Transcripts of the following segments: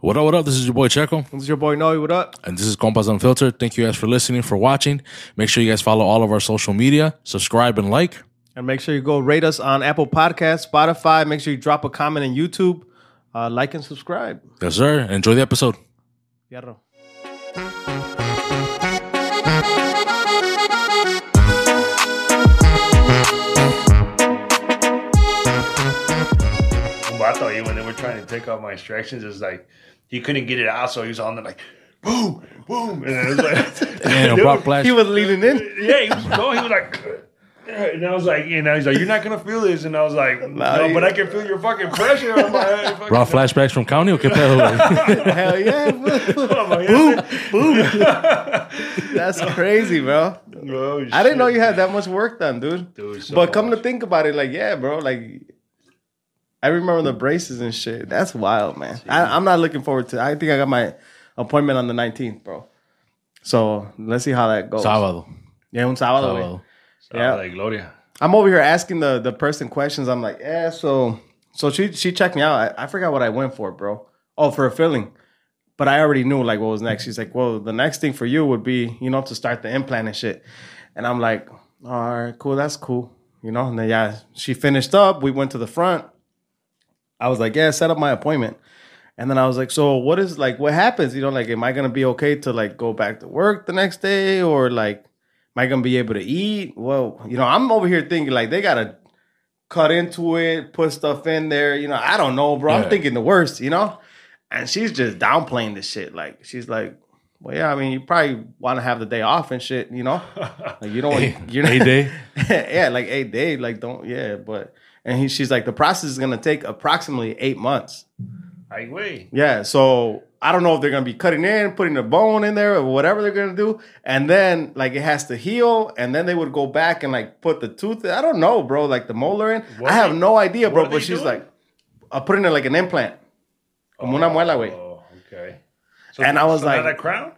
What up, what up? This is your boy Checo, This is your boy Noe. What up? and this is Compas Unfiltered. Thank you guys for listening, for watching. Make sure you guys follow all of our social media, subscribe, and like. And make sure you go rate us on Apple Podcasts, Spotify. Make sure you drop a comment on YouTube. Uh, like and subscribe. Yes, sir. Enjoy the episode. Fierro. Un vato when they were trying to take out my instructions. It's like he couldn't get it out, so he was on there like boom, boom, and it was like, And Dude, Brock Flash. He was leaning in. yeah, he was no, he was like. And I was like, you know, he's like, you're not gonna feel this, and I was like, no, he- but I can feel your fucking pressure on my head. Fucking- Raw flashbacks from County. Okay, pedo, güey? Hell yeah. on oh, my head. That's crazy, bro. Oh, I didn't know you had that much work done, dude. Dude, so but come to think about it, like, yeah, bro, like, I remember the braces and shit. That's wild, man. I, I'm not looking forward to. I think I got my appointment on the 19th, bro. So let's see how that goes. Sábado. Yeah, un sábado. güey. Sábado. Yeah. Ah, Gloria. I'm over here asking the the person questions. I'm like, yeah, so so she she checked me out. I, I forgot what I went for, bro. Oh, for a filling. But I already knew like what was next. She's like, well, the next thing for you would be, you know, to start the implant and shit. And I'm like, all right, cool, that's cool. You know, and then yeah, she finished up. We went to the front. I was like, yeah, set up my appointment. And then I was like, so what is like what happens? You know, like am I gonna be okay to like go back to work the next day or like am I gonna be able to eat? Well, you know, I'm over here thinking like they gotta cut into it, put stuff in there. You know, I don't know, bro. I'm thinking the worst, you know? And she's just downplaying this shit. Like, she's like, well, yeah, I mean, you probably want to have the day off and shit, you know? Like, you don't want you're not, A day. yeah, like eight day. Like, don't, yeah, but, and he, she's like, the process is gonna take approximately eight months. Ay, güey. Yeah, so I don't know if they're gonna be cutting in, putting a bone in there, or whatever they're gonna do, and then like it has to heal, and then they would go back and like put the tooth. I don't know, bro. Like the molar in. What I have they- no idea, bro. But she's doing? like, I'm putting it like an implant, como una muela, güey. Oh, okay. So, And I was so like- not a crown.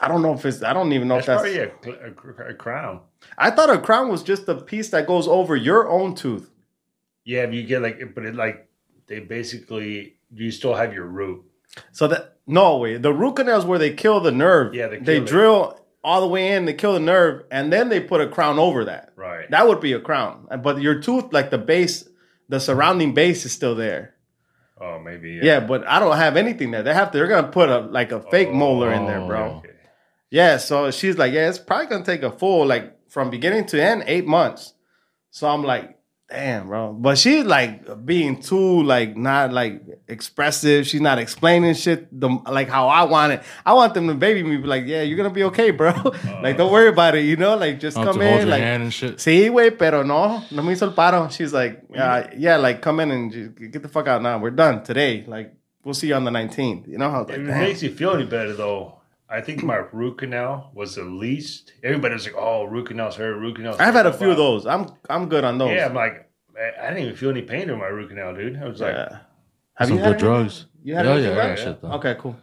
I don't know if it's. I don't even know That's if that's. probably a, a, a crown. I thought a crown was just a piece that goes over your own tooth. Yeah, you get like, but it like they basically you still have your root. So that no way. The root canal is where they kill the nerve. Yeah, they they drill all the way in, they kill the nerve, and then they put a crown over that. Right. That would be a crown. But your tooth, like the base, the surrounding base is still there. oh, maybe. Yeah, but I don't have anything there. They have to. They're gonna put a like a fake molar in there, bro. Oh. Okay. Yeah. So she's like, yeah, it's probably gonna take a full like from beginning to end eight months. So I'm like, damn, bro. But she's like being too like not like expressive. She's not explaining shit the like how I want it. I want them to baby me, be like, yeah, you're gonna be okay, bro. like don't worry about it, you know. Like just come to in, your like. hand and shit. Sí, güey, pero no, no me hizo el paro. She's like, yeah, mm-hmm. yeah, like come in and just get the fuck out now. We're done today. Like, we'll see you on the 19th. You know how? If Like, it damn. makes you feel any better though, I think my root canal was the least. Everybody was like, "Oh, root canal's hurt. Root canal's." I've hurt." had a few of those. I'm I'm good on those. Yeah, I'm like, I I didn't even feel any pain in my root canal, dude. I was like, Yeah. Have Some you had good any? drugs. You had yeah, anything yeah, I like shit. Okay, cool.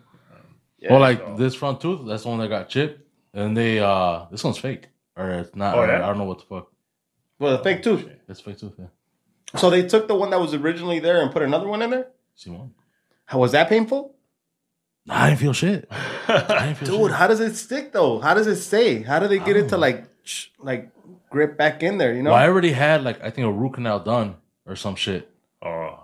well, like so- this front tooth, that's the one that got chipped, and they uh, this one's fake, or it's not. Oh, yeah? I don't know what the fuck. Well, the fake tooth. It's fake tooth. Yeah. So they took the one that was originally there and put another one in there. See one. How was that painful? Nah, I didn't feel shit. I didn't feel Dude, shit. how does it stick though? How does it stay? How do they get it to oh. like sh- like grip back in there? You know? Well, I already had like I think a root canal done or some shit. "Oh,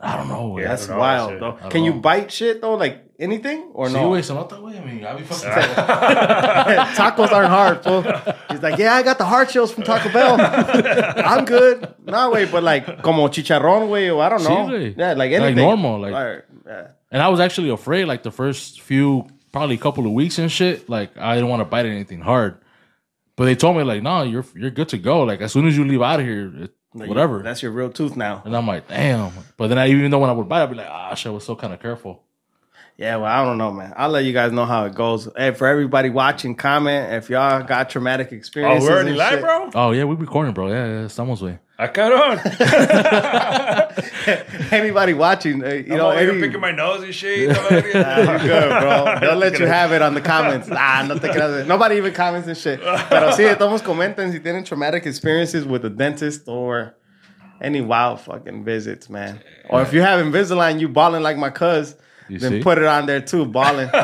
I don't know. Yeah, Yeah. That's don't know, wild shit. though. I don't Can you know. bite shit though? Like anything or no? wait, so not that way. I mean, I be fucking. Tacos aren't hard, fool. He's like, yeah, I got the hard shells from Taco Bell. I'm good. No, way, but like, como chicharrón, way, or I don't know. güey. yeah, like anything. Like normal, like- Alright, yeah. And I was actually afraid, like the first few, probably a couple of weeks and shit. Like I didn't want to bite anything hard, but they told me like, no, you're you're good to go. Like as soon as you leave out of here, it, Like, whatever. That's your real tooth now. and I'm like, damn. But then I even though when I would bite, I'd be like, ah, shit, I was so kind of careful. Yeah, well, I don't know, man. I'll let you guys know how it goes. Hey, for everybody watching, comment if y'all got traumatic experiences. oh, we're already live, bro." Oh yeah, we recording, bro. Yeah, yeah, estamos way. I cut on. Anybody watching, uh, you I'm know, over here picking my nose and shit. Ah, you're good, bro. They'll let you have it on the comments. Ah, no te creas. Nobody even comments and shit. Pero sí, todos comenten si tienen traumatic experiences with a dentist or any wild fucking visits, man. Or if you have Invisalign, you balling like my cuz, You then see? put it on there too, balling.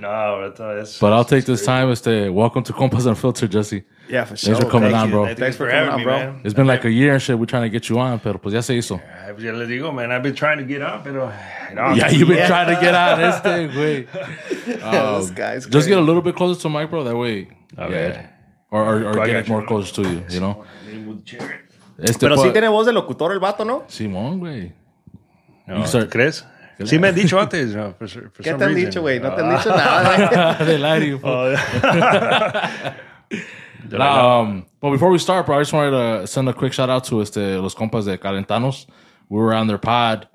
No, that's, uh, that's But I'll take this time as to welcome to Compas Unfiltered, Jesse. yeah, for sure. Thanks for coming Thank on, bro. Thank Thanks for having coming me, on, bro. man. It's been like a year and shit. We're trying to get you on, pero pues ya se hizo. Ay, pues ya les digo, man. I've been trying to get on, pero no, Yeah, you've been trying to get on this thing, güey. this guy's Just get a little bit closer to mic, bro. That way, A yeah. ver. Or, or, or get more you. close to you, you know. With chair. Este, Pero sí pa- tiene voz de locutor el vato, ¿no? Simón, güey. No, start- crees? Sí me han dicho antes, no, for, for ¿Qué some te han reason. dicho, güey? No te han Ah. dicho nada, güey. Del aire, Oh, fool. Nah, um, but before we start, bro, I just wanted to send a quick shout out to este, los compas de Calentanos. We were on their pod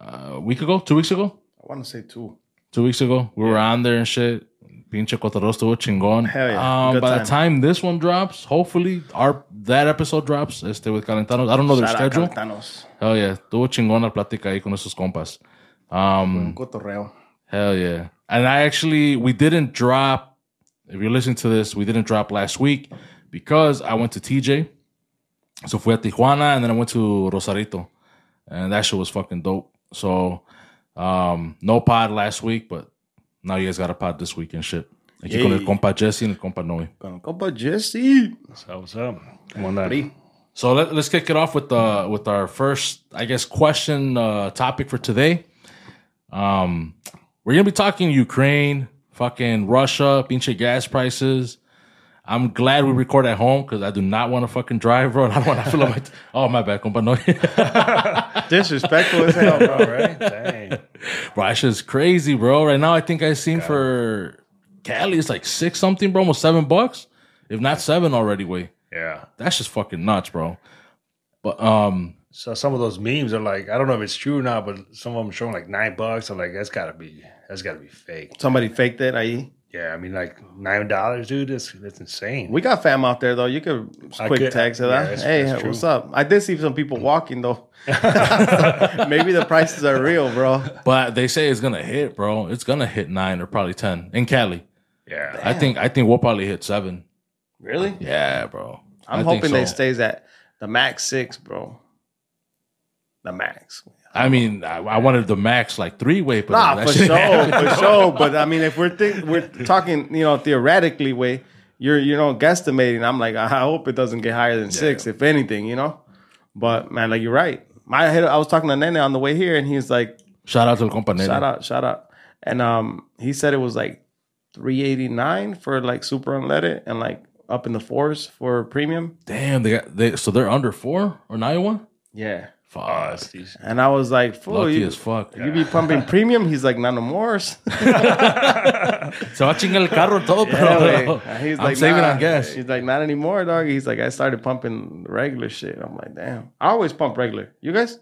uh, a week ago, two weeks ago, I want to say two. two weeks ago. We were on there and shit. Pinche cotorreo estuvo chingón. Hell yeah. Um, Good by the time. time this one drops, hopefully our that episode drops este, with Calentanos. I don't know their Shout schedule. Calentanos. Hell yeah. Estuvo chingón la plática ahí con esos compas. Um, Cotorreo. Hell yeah. And I actually, we didn't drop, if you're listening to this, we didn't drop last week because I went to TJ. So fui a Tijuana and then I went to Rosarito. And that shit was fucking dope. So, um, no pod last week, but now you guys got a pod this week and shit. Aquí con el Yay. compa Jesse and el compa Noe. Con el compa Jesse. So what's up? Come on down. So let, let's kick it off with the with our first, I guess, question uh, topic for today. Um, we're gonna be talking Ukraine, fucking Russia, pinche gas prices. I'm glad we record at home because I do not want to fucking drive, bro. I don't want to feel like, oh my bad, compa, no, Disrespectful as hell, bro. Right? dang. bro, that shit's crazy, bro. Right now, I think I seen for Cali it's like six something, bro, almost seven bucks, if not seven already. Way Yeah. that's just fucking nuts, bro. But um, So some of those memes are like, I don't know if it's true or not, but some of them showing like nine bucks. I'm like, that's gotta be, that's gotta be fake. Somebody faked it. i.e. Yeah, I mean, like nine dollars, dude. That's that's insane. We got fam out there though. You could I quick could- text yeah, her that. that's- Hey, that's what's true. up? I did see some people walking though. Maybe the prices are real, bro. But they say it's gonna hit, bro. It's gonna hit nine or probably ten in Cali. yeah, I think I think we'll probably hit seven. Really? Yeah, bro. I'm I hoping they stays at the max six, bro. The max. I mean, I, I wanted the max like three way, but Nah, for sure, for sure. But I mean, if we're think, we're talking, you know, theoretically, way you're you know guesstimating. I'm like, I hope it doesn't get higher than six, if anything, you know. But man, like you're right. My head, I was talking to Nene on the way here, and he's like, Shout out to the compa Nene. shout out, shout out, and um, he said it was like 389 for like super unleaded, and like up in the fours for premium. Damn, they got they so they're under four or nine one. Yeah. Fuck, that's decent. And I was like, fool, lucky you, as fuck. you be pumping premium? He's like, none no more. Se va a chingar el carro y todo, Yeah, pero güey. And he's I'm like, saving nah. on gas. He's like, not anymore, dog. He's like, I started pumping regular shit. I'm like, damn. I always pump regular. You guys?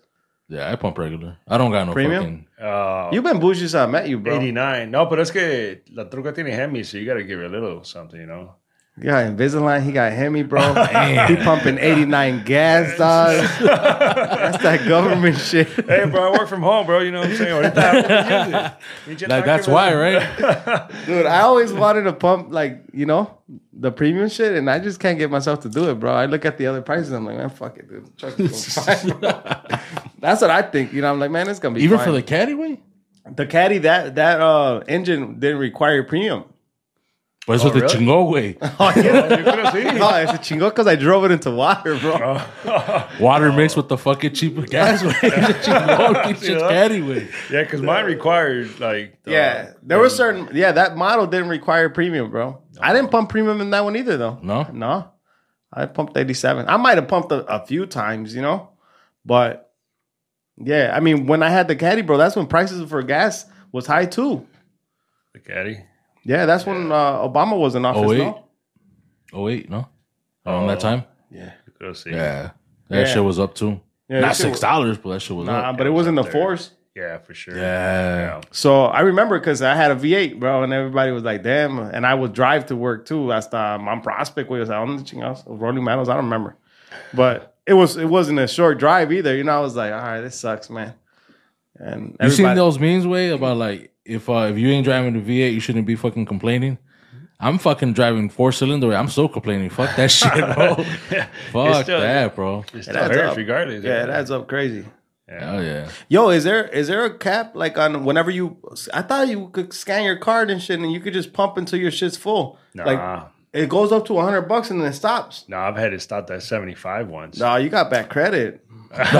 Yeah, I pump regular. I don't got no Premium? fucking. Uh, You've been bougie since I met you, bro. 89. No, but es que la truca tiene Hemi, so you gotta give her a little something, you know. You got Invisalign. He got Hemi, bro. he pumping 89 gas, dog. That's that government shit. Hey, bro, I work from home, bro. You know what I'm saying? Ahorita I use it. Like, that's why, right? Dude, I always wanted to pump, like, you know, the premium shit, and I just can't get myself to do it, bro. I look at the other prices. I'm like, man, fuck it, dude. Truck is fine. That's what I think. You know, I'm like, man, it's going to be Even fine. for the caddy way. The caddy that that uh engine didn't require premium. But it's with oh, the really? chingo way. Oh yeah, no, it's a chingo because I drove it into water, bro. Water mixed with the fucking cheap gas way. It's chingo, it's just Yeah. caddy way. Yeah, because mine required like the- Yeah, there were certain. Yeah, that model didn't require premium, bro. I didn't pump premium in that one either, though. No? no, I pumped eighty seven. I might have pumped a, a few times, you know, but yeah, I mean, when I had the caddy, bro, that's when prices for gas was high too. the caddy. Yeah, that's when uh, Obama was in office. Oh wait, no? oh wait, no, around that time. Yeah, Go see. Yeah, that Yeah. shit was up too. Yeah, Not that shit six was- dollars, but that shit was nah, up. but it was in the up there. force. Yeah, for sure. Yeah. So I remember because I had a V8, bro, and everybody was like, "Damn!" And I would drive to work too. Hasta on Prospect, was on the chingados, Rolling Meadows. I don't remember, but it was it wasn't a short drive either. You know, I was like, "All right, this sucks, man." And You seen everybody- those memes way about like if uh, if you ain't driving the V8, you shouldn't be fucking complaining. I'm fucking driving four cylinder. I'm still complaining. Fuck that shit, bro. Fuck still- that, bro. It It adds up. regardless. Yeah, it adds up crazy. Oh yeah. Yo, is there is there a cap like on whenever you? I thought you could scan your card and shit, and you could just pump until your shit's full. Nah. Like it goes up to hundred bucks and then it stops. No, I've had it stopped at 75 once. No, you got bad credit. That's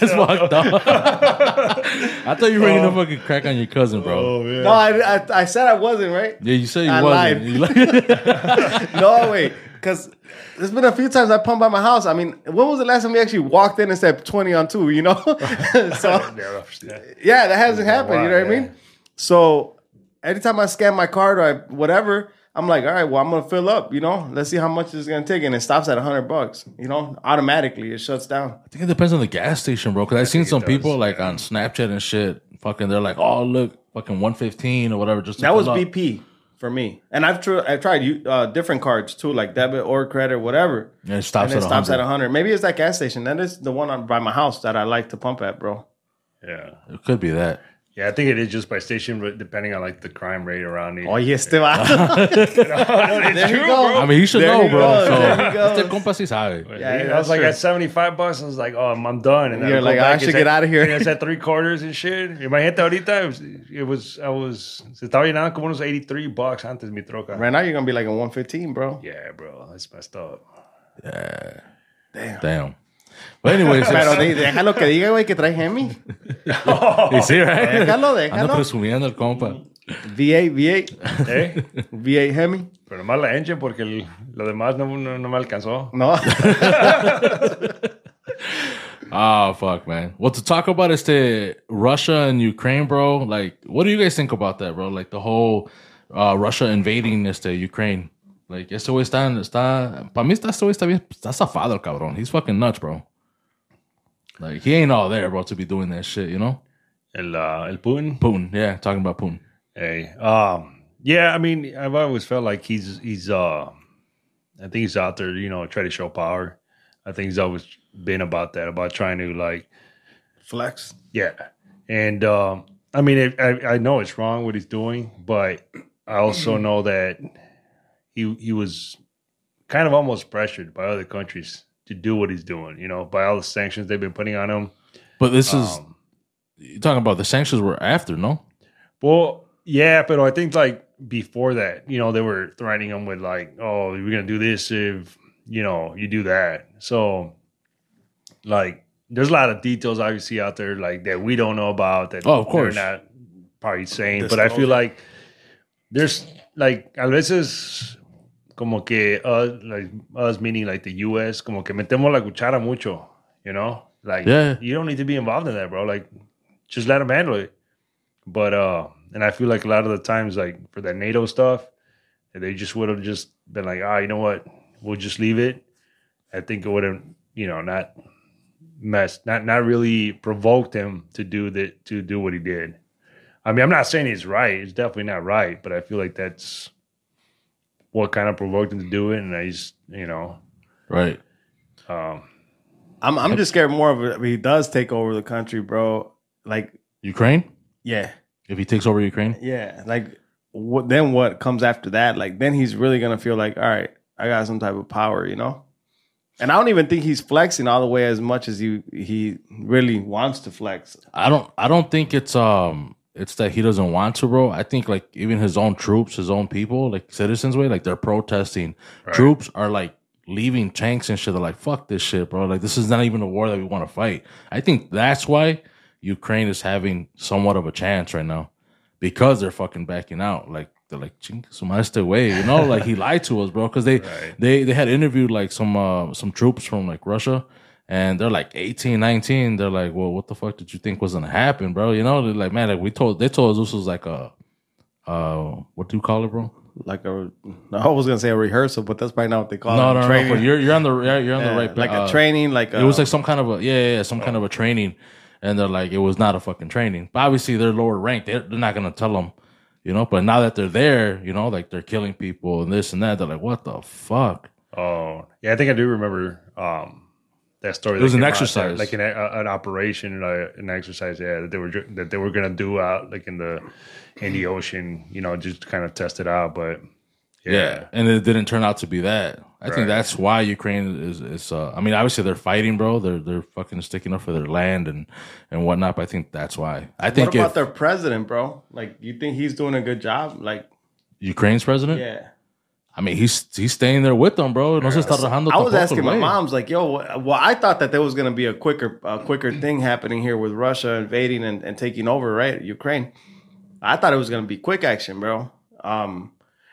fucked up. I thought you were gonna oh. fucking crack on your cousin, bro. Oh, man. No, I, I I said I wasn't right. Yeah, you said you I wasn't. lied. You like- No, wait, because there's been a few times I pumped by my house. I mean, when was the last time we actually walked in and said twenty on two? You know, so Yeah, yeah. yeah, that hasn't happened. You know what I mean? So anytime I scan my card or I, whatever, I'm like, all right, well, I'm gonna fill up. You know, let's see how much it's gonna take, and it stops at hundred bucks. You know, automatically it shuts down. I think it depends on the gas station, bro. Because I've seen some does, people like on Snapchat and shit. Fucking, they're like, oh look, fucking one fifteen or whatever. Just to That was up. BP for me, and I've tried I've tried uh, different cards too, like debit or credit, or whatever. Yeah, it stops and it at stops at 100. hundred. Maybe it's that gas station. That is the one on, by my house that I like to pump at, bro. Yeah. It could be that. Yeah, I think it is just by station, but depending on like the crime rate around it. Oh, yes, te va. it's There you true, go. bro. I mean, you should There know, he bro. goes, So, there he goes. este compa sí sabe. Yeah, I was like true. at 75 bucks, I was like, oh, I'm, I'm done. And then You're I go like, I back, should it's get at- out of here. and It's at three quarters and shit. Imagínate ahorita, it was, it was, I was, se estaba llenando como unos 83 bucks antes mi troca. right now, you're gonna be like a 115, bro. Yeah, bro, that's messed up. Yeah, damn, damn. But anyways, Pero it's- de- déjalo que diga, güey, que trae Hemi. you see, right? Déjalo, Ando déjalo. presumiendo el compa. V8, V8, ¿Eh? V8 Hemi. Pero nomás la engine porque el- lo demás no, no, no me alcanzó. No. Oh fuck, man. Well, to talk about is the Russia and Ukraine, bro. Like, what do you guys think about that, bro? Like the whole uh, Russia invading este Ukraine. Like, este güey está, está, para mí está, este güey está bien, está zafado el cabrón. He's fucking nuts, bro. Like, he ain't all there, bro, to be doing that shit, you know? El, uh, el Putin. Putin, yeah, talking about Putin. Hey, um, yeah, I mean, I've always felt like he's he's uh, I think he's out there, you know, try to show power. I think he's always been about that, about trying to like, Flex. yeah, and um, I mean, it, I I know it's wrong what he's doing, but I also know that he he was kind of almost pressured by other countries to do what he's doing, you know, by all the sanctions they've been putting on him. But this is, Um, you're talking about the sanctions were after, no? Well, yeah, but I think like before that, you know, they were threatening him with like, "Oh, we're gonna do this if you know you do that." So, like, there's a lot of details obviously out there like that we don't know about that. Oh, of course. they're not probably saying, but I feel like there's like a veces como que us, like us meaning like the U.S. como que metemos la cuchara mucho, you know, like Yeah. you don't need to be involved in that, bro. Like, just let them handle it. But uh, and I feel like a lot of the times, like for that NATO stuff, they just would have just been like, ah, you know what, we'll just leave it. I think it would have, you know, not messed, not not really provoked him to do that to do what he did. I mean, I'm not saying he's right; it's definitely not right, but I feel like that's what kind of provoked him to do it, and I just, you know, Right. um, I'm I'm just scared more of it. If he does take over the country, bro. Like, Ukraine? yeah, If he takes over Ukraine? yeah. Like, what then? What comes after that? Like, then he's really gonna feel like, all right, I got some type of power, you know. And I don't even think he's flexing all the way as much as he he really wants to flex. I don't I don't think it's um it's that he doesn't want to, bro. I think like even his own troops, his own people, like citizens way, like they're protesting. Troops are like leaving tanks and shit. They're like, fuck this shit, bro. Like this is not even a war that we want to fight. I think that's why Ukraine is having somewhat of a chance right now. Because they're fucking backing out. Like they're like "Ching, su madre este way, you know, like he lied to us, bro. Because they they they had interviewed like some uh some troops from like Russia, and they're like 18, 19. They're like, well, what the fuck did you think was gonna happen, bro? You know, they're like, man, like we told they told us this was like a uh what do you call it, bro? Like a, I was gonna say a rehearsal, but that's probably not what they call No, it. no, no, training. but you're you're on the you're you're on Yeah, the right like uh, a training, like a, It was like some kind of a yeah, yeah, yeah some kind of a training, and they're like it was not a fucking training. But obviously they're lower ranked. They're, they're not gonna tell them, you know. But now that they're there, you know, like they're killing people and this and that. They're like, what the fuck? Oh, yeah, I think I do remember um, that story. It was an came out exercise. like an, a, an operation, uh, an exercise. Yeah, that they were that they were gonna do out like in the in the ocean. You know, just to kind of test it out. But yeah, Yeah. and it didn't turn out to be that. I Right. think that's why Ukraine is is. Uh, I mean, obviously they're fighting, bro. They're they're fucking sticking up for their land and and whatnot. But I think that's why. I think What about if their president, bro? Like, you think he's doing a good job? Like, Ukraine's president, yeah. I mean, he's he's staying there with them, bro. No se está I was asking my mom's like, yo, well, I thought that there was gonna be a quicker, a quicker thing happening here with Russia invading and, and taking over, right, Ukraine. I thought it was gonna be quick action, bro. Um,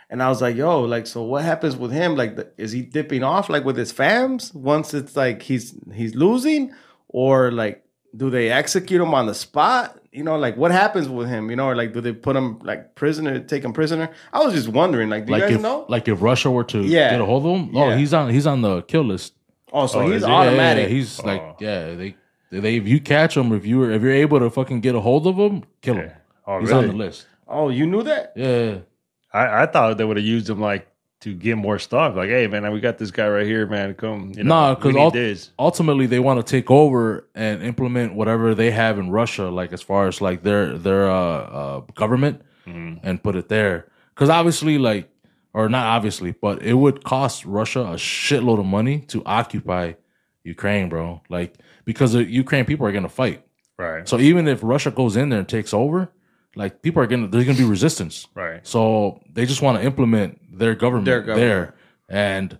and I was like, yo, like, so what happens with him? Like, the, is he dipping off like with his fams once it's like he's he's losing, or like, do they execute him on the spot? You know, like what happens with him? You know, or like, do they put him like prisoner, take him prisoner? I was just wondering, like, do Like you guys if know? like if Russia were to Yeah. get a hold of him, oh, Yeah. he's on he's on the kill list. oh, so Oh, he's is? Yeah, yeah, automatic. yeah, he's Oh. like, yeah, they they if you catch him, if you're, if you're able to fucking get a hold of him, kill him. Oh, he's really? on the list. oh, you knew that? Yeah. I, I thought they would have used him like to get more stuff. Like, hey man, we got this guy right here, man. Come, you know, Nah, because this. ultimately they want to take over and implement whatever they have in Russia, like as far as like their their uh, uh, government, and put it there. Because obviously, like, or not obviously, but it would cost Russia a shitload of money to occupy Ukraine, bro. Like, because the Ukraine people are gonna fight. Right, So even if Russia goes in there and takes over, like people are gonna there's gonna be resistance. right. So they just want to implement their government, Their government. there, and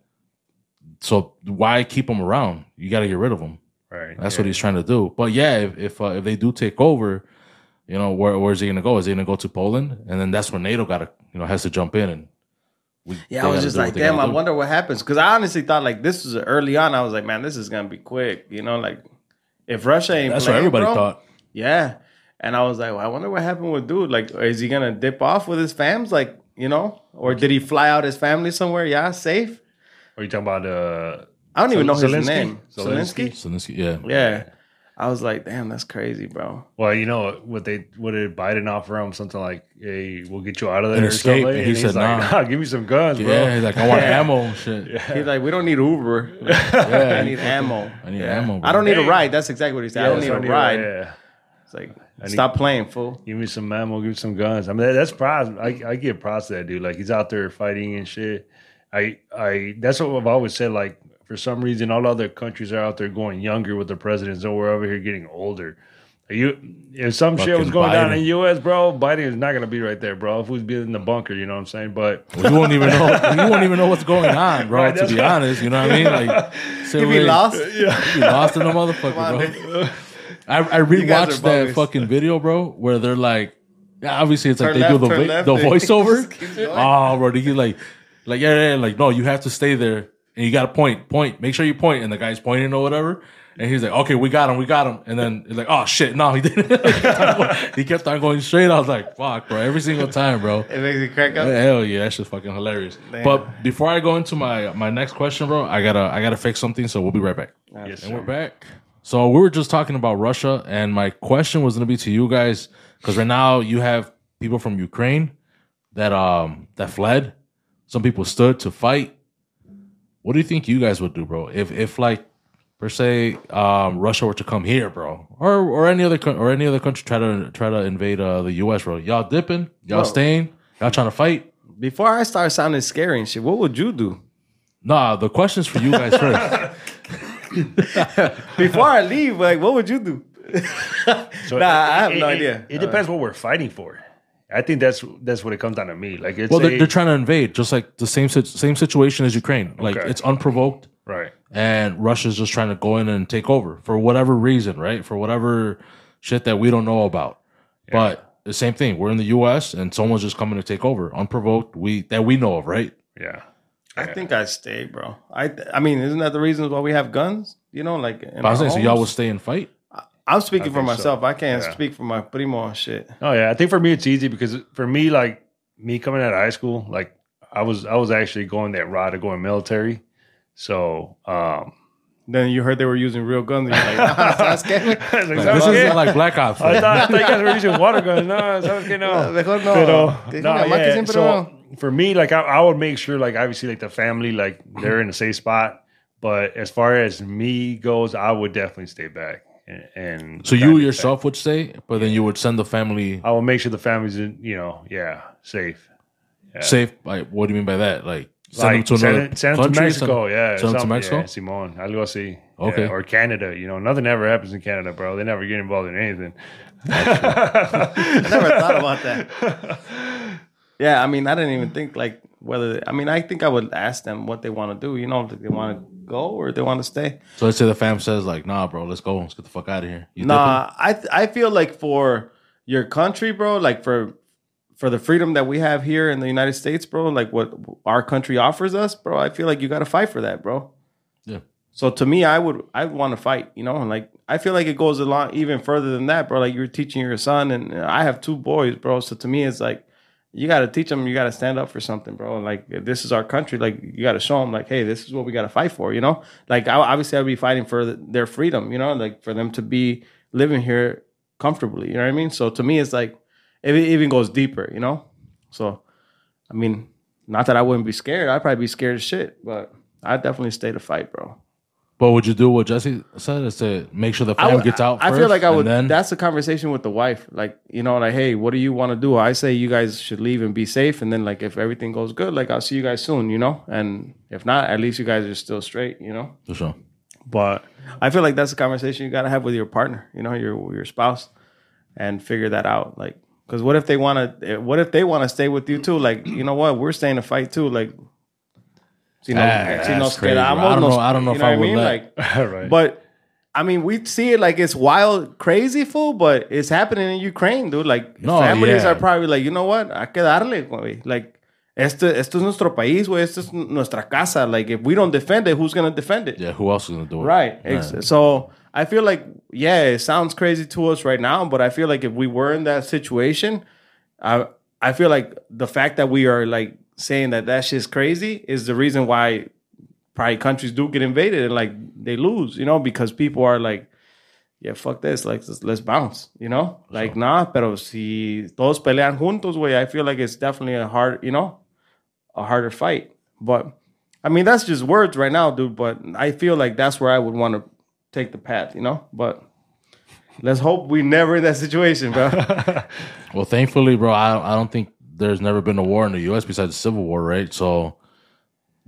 so why keep them around? You got to get rid of them. Right. That's yeah. what he's trying to do. But yeah, if if, uh, if they do take over, you know, where where's he gonna go? Is he gonna go to Poland? And then that's where NATO got to you know has to jump in and. We, Yeah, I was just like, damn, I do. wonder what happens. Because I honestly thought like this was early on. I was like, man, this is gonna be quick. You know, like if Russia ain't That's what everybody bro, thought. Yeah, and I was like, well, I wonder what happened with dude. Like, is he gonna dip off with his fams? Like, you know, or did he fly out his family somewhere? Yeah, safe. Are you talking about uh I don't even know his name. Zelensky? Zelensky. Zelensky, yeah, Yeah, I was like, damn, that's crazy, bro. well, you know what they what did Biden offer him? Something like, "Hey, we'll get you out of there." An or escape, something. and he he's said, like, nah. give me some guns, bro." yeah. He's like, I want ammo and shit. He's like, we don't need Uber. Yeah, I need ammo. I need Yeah. ammo. Bro. I don't need a ride. That's exactly what he said. I don't need a ride. Yeah. It's like, stop playing, fool. Give me some ammo, give me some guns. I mean, that, that's props. I, I give props to that dude. Like he's out there fighting and shit. I, I, that's what I've always said. Like for some reason, all other countries are out there going younger with the presidents, and we're over here getting older. Are you, if some shit was Fucking going down in the U.S., bro, Biden is not going to be right there, bro. If we was being in the bunker, you know what I'm saying? But You won't even know. You won't even know what's going on, bro. Right, to be honest, you know what I mean? Like, sit You be lost. You be lost in the motherfucker, bro. I, I guys rewatched that bogus. fucking video, bro, where they're like, yeah, obviously it's like Turn they do the turn vi- left, the voiceover. just keeps going. Oh, bro, they get like, like yeah, yeah, yeah, like no, you have to stay there and you got to point, point, make sure you point, and the guy's pointing or whatever. And he's like, okay, we got him, we got him. And then he's like, oh shit, no, he didn't. he, kept on going, he kept on going straight. I was like, fuck, bro, every single time, bro. It makes you crack up. Hell yeah, that's just fucking hilarious. But before I go into my my next question, bro, I gotta I gotta fix something. So we'll be right back. yes, And sir. we're back. So we were just talking about Russia, and my question was gonna be to you guys because right now you have people from Ukraine that um that fled. Some people stood to fight. What do you think you guys would do, bro? If if like per se um Russia were to come here, bro, or or any other or any other country try to try to invade uh the U.S., bro, y'all dipping, y'all Bro. staying, y'all trying to fight. Before I start sounding scary and shit, what would you do? Nah, the question's for you guys first. Before I leave, like, what would you do? So Nah, I have it- no it- idea. It, depends what we're fighting for. I think that's that's what it comes down to me. Like it's well, they're, they're trying to invade, just like the same same situation as Ukraine. Like Okay. it's unprovoked, right. and Russia's just trying to go in and take over for whatever reason, right? For whatever shit that we don't know about. But the same thing, we're in the U.S. and someone's just coming to take over, unprovoked. We that we know of, right? Yeah. I think I'd stay, bro. I I mean, isn't that the reasons why we have guns? You know, like. in But I was our saying, so y'all homes? will stay and fight. I'm speaking for think so. myself. I can't Yeah. speak for my primo and shit. Oh yeah, I think for me it's easy because for me, like me coming out of high school, like I was I was actually going that route of going military. So um Then you heard they were using real guns. And you're like, ah, ¿sabes qué? I was like, Like, "Sabes this qué?" isn't like Black Ops. I thought, I thought you guys were using water guns. No, sabes que no. Mejor no. Pero, Que no, diga, más que yeah. siempre So no. For me, like I, I would make sure, like obviously, like the family, like they're in a safe spot. But as far as me goes, I would definitely stay back. And, and So you to yourself would stay, but then you would send the family I will make sure the family's, in, you know, yeah, safe. safe. Like, what do you mean by that? Like send Like, them to send, another it- send them country? to Mexico, Send- yeah. Send them to something, Mexico. Yeah, Simon, algo así. Okay. Yeah, or Canada, you know, nothing ever happens in Canada, bro. They never get involved in anything. I never thought about that. Yeah, I mean, I didn't even think like whether. I mean, I think I would ask them what they want to do. You know, if they want to go or they want to stay. So let's say the fam says like, "Nah, bro, let's go. Let's get the fuck out of here." You Nah, I I feel like for your country, bro, like for for the freedom that we have here in the United States, bro, like what our country offers us, bro, I feel like you got to fight for that, bro. Yeah. So to me, I would I want to fight, you know, and like I feel like it goes a lot even further than that, bro. Like you're teaching your son, and I have two boys, bro. So to me, it's like you got to teach them, you got to stand up for something, bro. Like this is our country, like you got to show them, like, hey, this is what we got to fight for, you know. Like I, obviously, I'd be fighting for the, their freedom, you know, like for them to be living here comfortably, you know what I mean. So to me, it's like it even goes deeper, you know. So, I mean, not that I wouldn't be scared. I'd probably be scared as shit, but I'd definitely stay to fight, bro. But would you do what Jesse said? Is to make sure the I fam would- gets out. I feel like I and would. Then, That's a conversation with the wife. Like you know, like hey, what do you want to do? I say you guys should leave and be safe, and then like if everything goes good, like I'll see you guys soon. You know, and if not, at least you guys are still straight. You know. for sure. But I feel like that's a conversation you got to have with your partner. You know, your your spouse, and figure that out. Like, because what if they want to? Eh, what if they want to stay with you too? Like, you know what? We're staying to fight too. Like. Si no, Ah, si nos crazy, quedamos, I don't know- I don't know you if I would mean? let- Like, right. but I mean, we see it like it's wild, crazy, fool. But it's happening in Ukraine, dude. Like No, families yeah. are probably like, you know what? Hay que darle, güey. Like, esto, esto es nuestro país, güey. Esto es nuestra casa. Like, if we don't defend it, who's gonna defend it? Yeah, who else is gonna do it? Right. So I feel like, yeah, it sounds crazy to us right now, but I feel like if we were in that situation, I I feel like the fact that we are like saying that that shit's crazy is the reason why probably countries do get invaded and like they lose, you know, because people are like, yeah, fuck this, like let's, let's bounce, you know, like nah, pero si todos pelean juntos, way, I feel like it's definitely a hard, you know, a harder fight. But I mean, that's just words right now, dude. But I feel like that's where I would want to take the path, you know. But let's hope we never in that situation, bro. Well, thankfully, bro, I I don't think there's never been a war in the U.S. besides the Civil War, right? So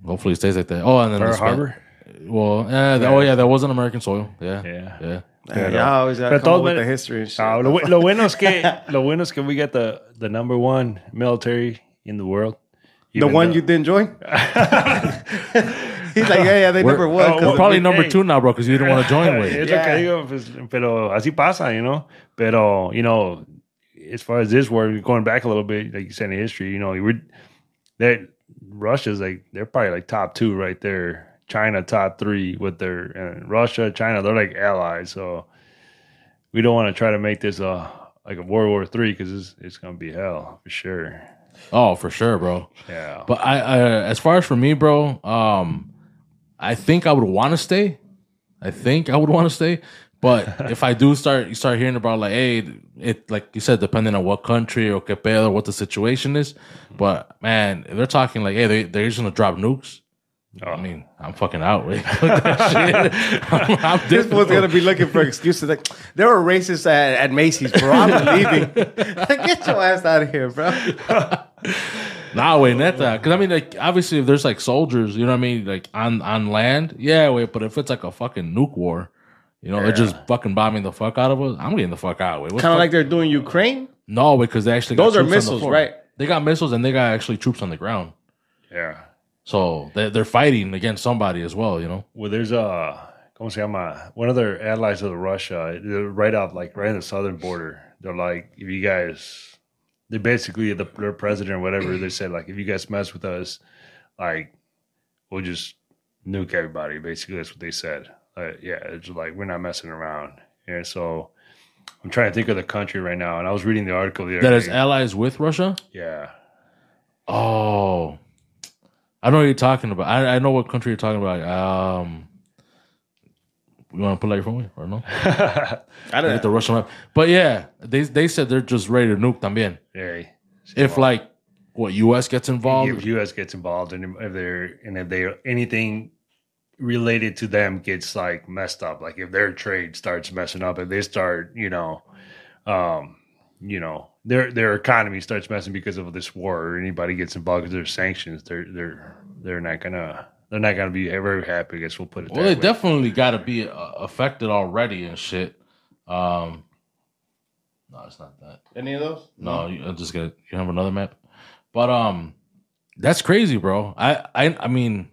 hopefully it stays like that. Oh, and then Pearl the Span- Harbor. Well, yeah, th- oh yeah, that wasn't American soil. Yeah, Yeah. yeah. yeah, y'all always gotta Pero come up with ven- the history and shit. Ah, lo, bu- lo bueno es que lo bueno es que we get the the number one military in the world. the Even one though- you didn't join. He's like, yeah, yeah, they We're- never won. oh, 'cause We're well, probably Hey. number two now, bro, because you didn't want to join with. Es Yeah. lo que digo, pues, pero así pasa, you know. Pero you know, as far as this war, going back a little bit, like you said in history, you know, we're that Russia's like they're probably like top two right there. China top three with their Russia, China, they're like allies. So we don't want to try to make this a like a World War Three because it's it's gonna be hell for sure. Oh, for sure, bro. Yeah, But I, I, as far as for me, bro, um, I think I would want to stay. I think I would want to stay. But if I do start, you start hearing about like, hey, it like you said, depending on what country or qué pedo, what the situation is. But man, if they're talking like, hey, they they're just gonna drop nukes. I oh. mean, I'm fucking out, right? That shit. I'm, I'm This was gonna be looking for excuses. Like there were racists at, at Macy's, bro. I'm leaving. Get your ass out of here, bro. Nah, wait, neta. Because I mean, like, obviously, if there's like soldiers, you know what I mean, like on on land, yeah, wait. But if it's like a fucking nuke war, you know, they're just fucking bombing the fuck out of us. I'm getting the fuck out. Wait, what Kind of fuck- like they're doing Ukraine. no, because they actually got Those are troops on the missiles, right? They got missiles and they got actually troops on the ground. yeah. So they're, they're fighting against somebody as well. You know. Well, there's a ¿cómo se llama? One of their allies of the Russia. They're right out, like right in the southern border. They're like, if you guys, they basically the their president or whatever. They said like, if you guys mess with us, like, we'll just nuke everybody. Basically, that's what they said. Uh, yeah, it's like we're not messing around. And so, I'm trying to think of the country right now, and I was reading the article the other That is day. allies with Russia. yeah, Oh, I know what you're talking about. I, I know what country you're talking about. Um, you want to pull out your phone or no? I Get don't the Russian map. But yeah, they they said they're just ready to nuke también. yeah. If like what U.S. gets involved, if U.S. gets involved, and if they're and if they anything related to them gets like messed up. Like if their trade starts messing up and they start, you know, um, you know, their their economy starts messing because of this war or anybody gets involved because there's sanctions, they're they're they're not gonna they're not gonna be very happy. I guess we'll put it Well, that they way. definitely got to be uh, affected already and shit. Um, no, it's not that. Any of those? No, you, I'm just gonna. You have another map, but um, that's crazy, bro. I I I mean,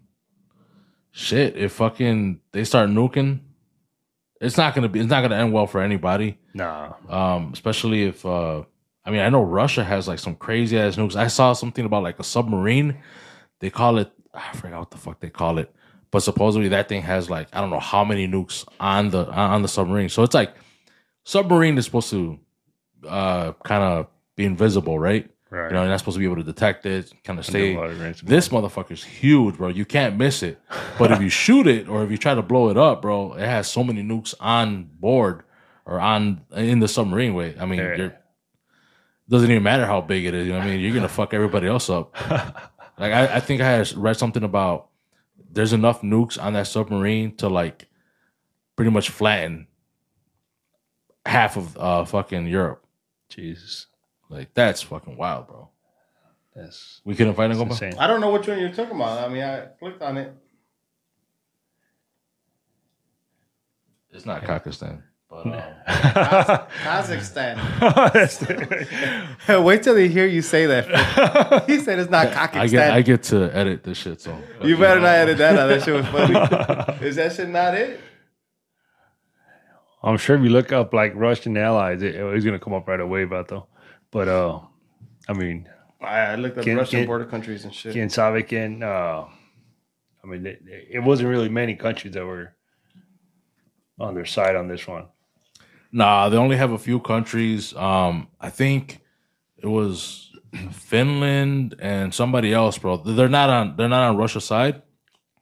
shit. If fucking they start nuking, it's not gonna be. It's not gonna end well for anybody. nah. Um, especially if uh, I mean, I know Russia has like some crazy ass nukes. I saw something about like a submarine. They call it. I forgot what the fuck they call it, but supposedly that thing has like I don't know how many nukes on the on the submarine. So it's like submarine is supposed to uh kind of be invisible, right? Right. You know, you're not supposed to be able to detect it, kind of stay. This motherfucker's huge, bro. You can't miss it. But if you shoot it or if you try to blow it up, bro, it has so many nukes on board or on in the submarine way. I mean, Yeah. you're doesn't even matter how big it is. You know what I mean? You're gonna fuck everybody else up. like I, I think I had read something about there's enough nukes on that submarine to like pretty much flatten half of uh fucking Europe. Jesus. Like that's fucking wild, bro. That's We couldn't find it, compa? insane. I don't know which one you're talking about. I mean, I clicked on it. It's not Kakistan, but um, Kazakhstan. Wait till they hear you say that. he said it's not Kazakhstan. I get I get to edit this shit. So you better not edit that out. That shit was funny. Is that shit not it? I'm sure if you look up like Russian allies, it, it's gonna come up right away, Vato. But uh, I mean, I I looked up Can- Russian can- border countries and shit. Quién sabe quién, uh, I mean, it, it wasn't really many countries that were on their side on this one. nah, they only have a few countries. Um, I think it was Finland and somebody else, bro. They're not on they're not on Russia's side,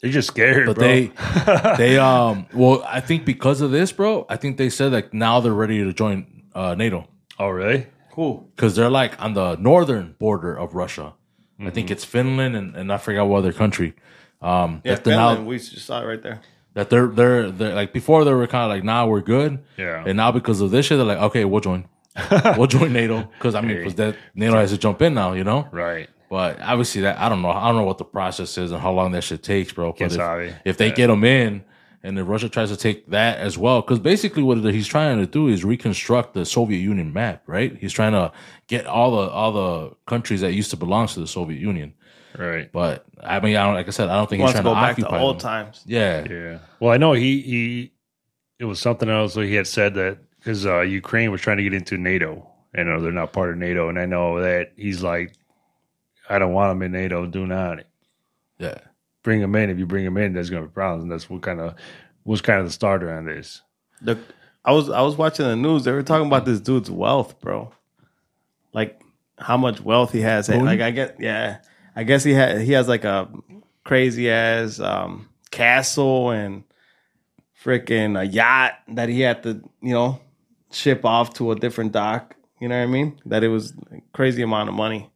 They're just scared, but bro. they they um well I think because of this, bro. I think they said like now they're ready to join uh, NATO oh, really? Cool. because they're like on the northern border of Russia. I Mm-hmm. think it's Finland and, and I forgot what other country. Um, Yeah, that they're now- Finland. we just saw it right there. that they're they're they're like before they were kind of like nah we're good Yeah. and now because of this shit they're like okay we'll join we'll join NATO because I mean because that NATO has to jump in now you know Right. but obviously that I don't know I don't know what the process is and how long that shit takes bro Quién but if, if they get them in and if Russia tries to take that as well because basically what he's trying to do is reconstruct the Soviet Union map right he's trying to get all the all the countries that used to belong to the Soviet Union Right. but I mean I don't like I said I don't think Wants he's to trying go to back to occupy old them. times. yeah Yeah. Well, I know he he it was something else that he had said that because uh, Ukraine was trying to get into NATO. I know they're not part of NATO, and I know that he's like, I don't want them in NATO. Do not yeah bring him in. If you bring him in, there's going to be problems. And that's what kind of was kind of the starter on this. The, I was I was watching the news. They were talking about this dude's wealth, bro. Like how much wealth he has. Like I get, yeah, I guess he had he has like a crazy ass um, castle and freaking a yacht that he had to you know ship off to a different dock. You know what I mean? That it was a crazy amount of money.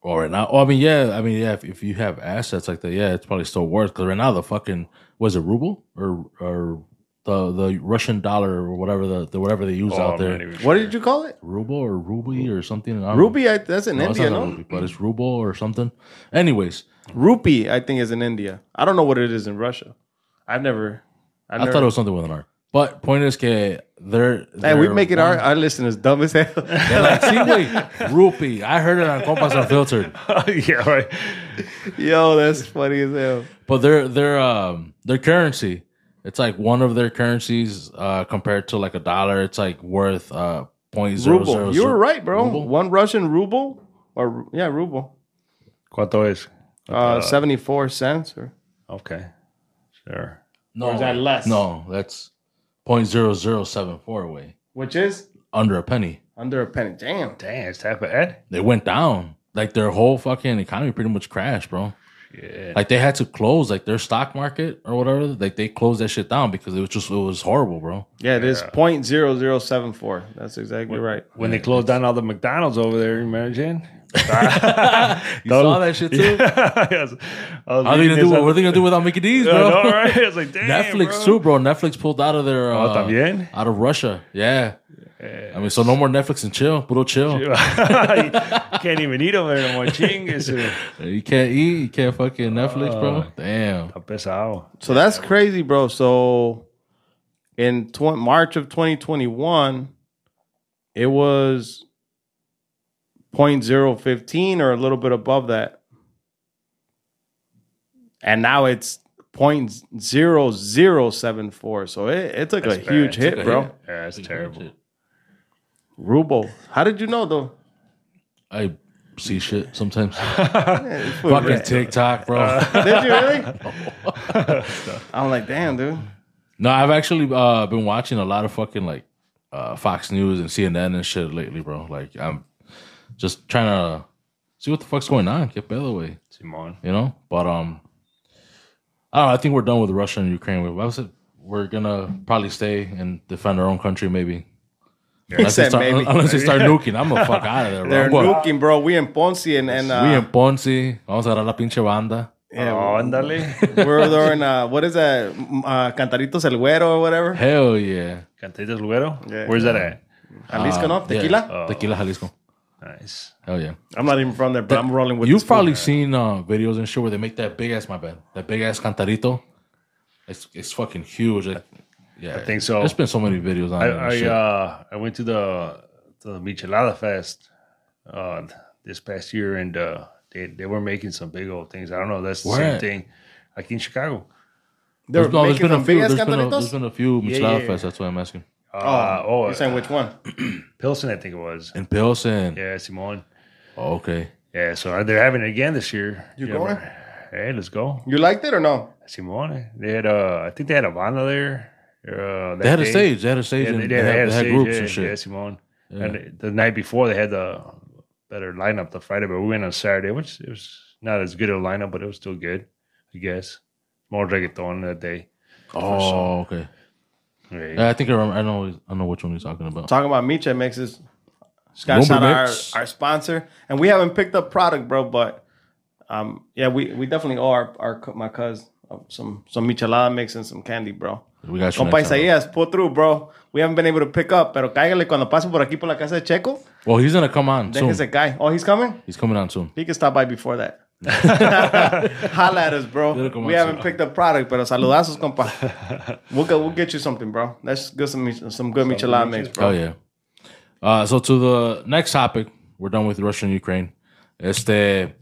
Or right now, oh, I mean, yeah, I mean, yeah. If, if you have assets like that, yeah, it's probably still worth. Because right now, the fucking was it ruble or or the the Russian dollar or whatever the, the whatever they use Oh, out I'm there, not even What did you call it? ruble or ruby or something. I. Ruby? I, that's in No, it's India, no? ruby, but it's ruble or something. Anyways, Rupee, I think, is in India. I don't know what it is in Russia. I've never. I've I never, thought it was something with an R. But point is, que they're, Hey, we they're make it one- our, our listeners dumb as hell. They're like, sí, güey, rupee. I heard it on Compas Unfiltered. yeah, right. Yo, that's funny as hell. But their their um their currency, it's like one of their currencies uh compared to like a dollar. It's like worth uh point zero zero. Ruble. You were right, bro. Ruble? One Russian ruble, or yeah, ruble. ¿Cuánto es? Uh, seventy-four cents. Or Okay. Sure. No, Or is that less? No, that's point zero zero seven four away which is under a penny. under a penny. Damn. Damn, it's that bad? They went down. Like their whole fucking economy pretty much crashed, bro. Yeah. Like they had to close like their stock market or whatever. Like they closed that shit down because it was just it was horrible, bro. Yeah, it is point zero zero seven four. That's exactly right. When they closed down all the McDonald's over there, you imagine? You saw that shit too? Yes. I was How are they gonna do? What are they gonna do without Mickey D's, I bro? know, right? I was like, damn, Netflix bro. too, bro. Netflix pulled out of their Oh, uh, también? out of Russia. Yeah. I mean, so no more Netflix and chill, puro chill. you can't even eat over there no more. Chingues. eh. You can't eat, you can't fucking Netflix, bro. Oh. Damn. Está pesado. So that's crazy, bro. So in tw- March of 2021, it was 0.015 or a little bit above that. And now it's 0.0074. So it, it took a bad. huge Took hit, a bro. hit. Yeah, that's terrible. Ruble. How did you know, though? I see shit sometimes. Yeah, fucking TikTok, bro. Did you really? I'm like, damn, dude. no, I've actually uh, been watching a lot of fucking like uh, Fox News and CNN and shit lately, bro. Like I'm just trying to see what the fuck's going on. Get better way. Simon. you know. But um, I don't know. I think we're done with Russia and Ukraine. We- I was we're gonna probably stay and defend our own country, maybe. Unless they, start, maybe. unless they start nuking, I'm gonna fuck out of there. Bro. They're I'm nuking, bro. We in Ponce and, and uh, we in Ponce. Vamos a dar la pinche banda. yeah, oh, ándale. we're there in uh, what is that? Mm, Uh, Cantaritos El Güero or whatever. Hell yeah. Cantaditos Luero? Yeah. Where's that at? Jalisco, no? Uh, yeah. Tequila? Tequila Jalisco. Nice. Hell yeah. I'm not even from there, but I'm rolling with You've this probably seen uh, videos and shit where they make that big ass, my bad, that big ass cantarito. It's it's fucking huge. Like, yeah, I think so. There's been so many videos on it. and I, I uh I went to the to the Michelada Fest uh this past year and uh they, they were making some big old things. I don't know, that's the Where same at? thing. Like in Chicago. They're There's, no, there's making been a few. big ass There's been a, cantaritos? there's been a few Yeah, Michelada yeah. Fest. That's why I'm asking. Uh, Oh, oh, you're saying which one? Pilsen, I think it was. In Pilsen. Yeah, Simon. Oh, okay. Yeah, so they're having it again this year. You Yeah, going? we're- Hey, let's go. You liked it or no? Simone. They had uh I think they had a banda there. Uh, They had a stage. They had a stage. Yeah, and they, they, did. had, they had, they a had stage, groups yeah, and shit. Yeah, Simone. And the night before they had the better lineup the Friday, but we went on Saturday, which it was not as good a lineup, but it was still good, I guess. More reggaeton that day. oh, okay. Right. Yeah, I think I, remember, I know. I know which one he's talking about. Talking about Miche mixes. Scott Lumber shout out our, our sponsor. And we haven't picked up product, bro, but um yeah, we, we definitely owe our, our my cuz uh, some some michelada mix and some candy, bro. We got you. Compa next time. Isaías, pull through, bro. We haven't been able to pick up, pero cáigale cuando pase por aquí por la casa de Checo. Well, he's gonna come on soon. Déjese cae. Oh, he's coming? He's coming on soon. He can stop by before that. Holla at us, bro. We haven't picked up product, pero saludazos, compa. We'll get, we'll get you something, bro. Let's get some mich- some good michelada mix, bro. Oh yeah. Uh, so to the next topic, we're done with Russia and Ukraine. Este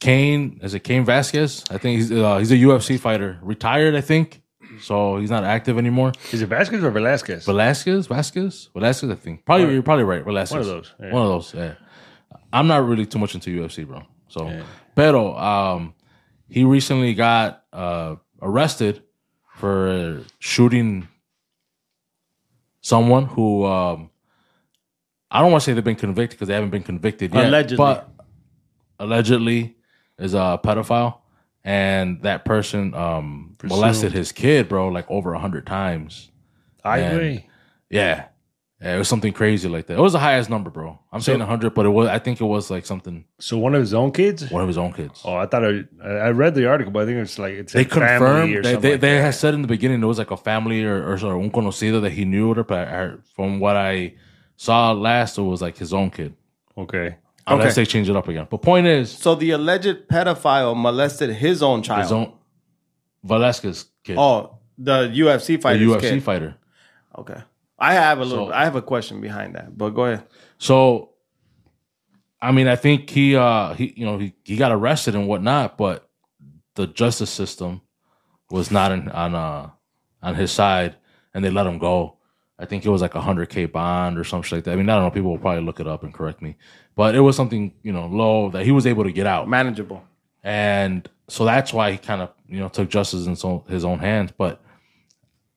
Cain is it Cain Vasquez? I think he's uh, he's a UFC fighter, retired. I think so. He's not active anymore. Is it Vasquez or Velasquez? Velasquez, Vasquez, Velasquez. I think probably you're probably right. Velasquez, One of those, yeah. One of those. Yeah. I'm not really too much into UFC, bro. So, pero um, he recently got uh arrested for shooting someone who um I don't want to say they've been convicted because they haven't been convicted yet. Allegedly. but allegedly is a pedophile, and that person um molested his kid, bro, like over a hundred times. I And- agree. Yeah. Yeah, it was something crazy like that. It was the highest number, bro. I'm saying 100, but it was. I think it was like something So one of his own kids? one of his own kids. Oh, I thought I, I read the article, but I think it's like it's they a family confirmed. or They, something. they, like they that. had said in the beginning it was like a family or, or sort of un conocido that he knew. But I, from what I saw last, it was like his own kid. okay. Unless Okay. they change it up again. But point is, So the alleged pedophile molested his own child. his own Velasquez kid, Oh, the UFC the fighter. UFC fighter. Okay. I have a little. So- I have a question behind that, but go ahead. So, I mean, I think he, uh, he, you know, he, he got arrested and whatnot, but the justice system was not in, on, uh, on his side, and they let him go. I think it was like a hundred k bond or something like that. I mean, I don't know. People will probably look it up and correct me, but it was something you know low that he was able to get out, Manageable. and so that's why he kind of you know took justice in his own, his own hands. But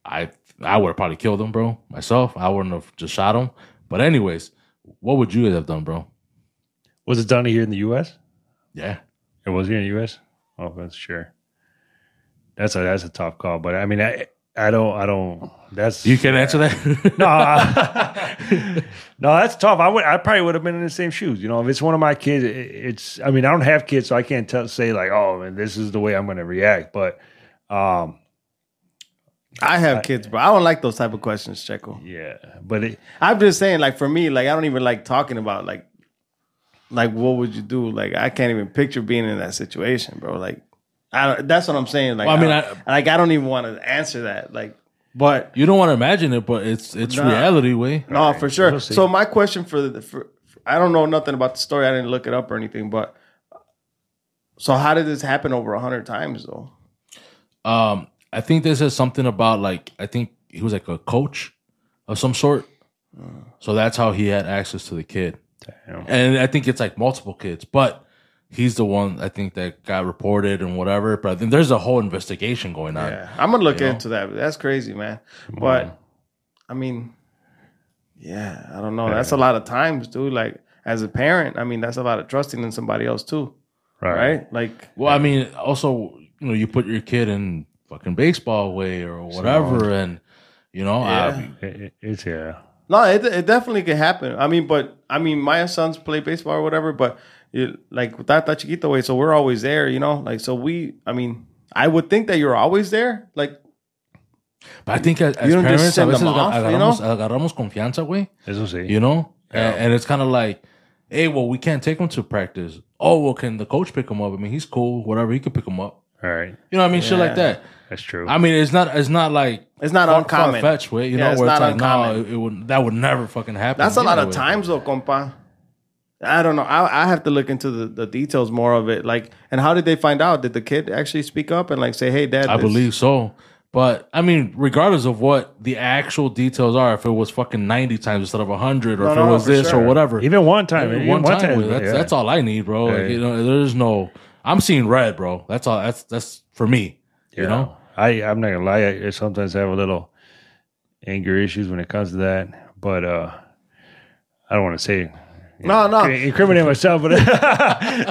I I would have probably killed him, bro. Myself, I wouldn't have just shot him. But anyways, what would you have done, bro? Was it done here in the U.S.? Yeah. It was here in the U.S. Oh, that's sure. That's a that's a tough call, but I mean, I I don't. I don't. That's You can answer that. no, I- no, that's tough. I would, I probably would have been in the same shoes. You know, if it's one of my kids, it, it's. I mean, I don't have kids, so I can't tell, say like, oh, man, this is the way I'm going to react. But, um, I have kids, bro. I don't like those type of questions, Checo. yeah, but it, I'm just saying, like for me, like I don't even like talking about like, like what would you do? Like I can't even picture being in that situation, bro. Like, I don't, that's what I'm saying. Like, Well, I mean, I, like I don't even want to answer that. Like, but you don't want to imagine it, but it's it's Nah. reality way. no, for sure. We'll. So my question for the, for, I don't know nothing about the story. I didn't look it up or anything, but so how did this happen over a hundred times though? Um, I think this is something about like I think he was like a coach of some sort. So that's how he had access to the kid. Damn. And I think it's like multiple kids, but he's the one I think that got reported and whatever. But I think there's a whole investigation going on. Yeah, I'm gonna look You know? into that. That's crazy, man. But I mean, yeah, I don't know. That's a lot of times, dude. Like as a parent, I mean, that's a lot of trusting in somebody else too, right, right? Like, Well, I mean, also, you know, you put your kid in fucking baseball way or whatever, and you know, Yeah. I, It- it- it's yeah, no, it it definitely can happen. I mean, but I mean, my sons play baseball or whatever, but it, like Tata Chiquito way, so we're always there, you know. Like, so we, I mean, I would think that you're always there, like. but I think as, as You don't just parents, a send them veces off, you agarramos, agarramos confianza, güey. eso sí. You know, and, and it's kind of like, hey, well, we can't take him to practice. Oh, well, can the coach pick him up? I mean, he's cool, whatever. He could pick him up. All right, You know what I mean? Shit like that. that's true. I mean, it's not, it's not like It's not far, uncommon. fetched way, you Yeah, know, it's where it's not like, no, uncommon. it, it would, that would never fucking happen. That's a lot of anyway. times though, compa. I don't know. I, I have to look into the, the details more of it. Like, and how did they find out? Did the kid actually speak up and like say, "Hey, dad"? I this- believe so. But I mean, regardless of what the actual details are, if it was fucking ninety times instead of hundred, or No, if no, it was for this sure. or whatever, even one time, even one time, that's yeah. that's all I need, bro. Like, Yeah. you know, there's no. I'm seeing red, bro. That's all. That's that's for me. You know, I I'm not gonna lie. I, I sometimes have a little anger issues when it comes to that, but uh, I don't want to say No, no. incriminate myself, but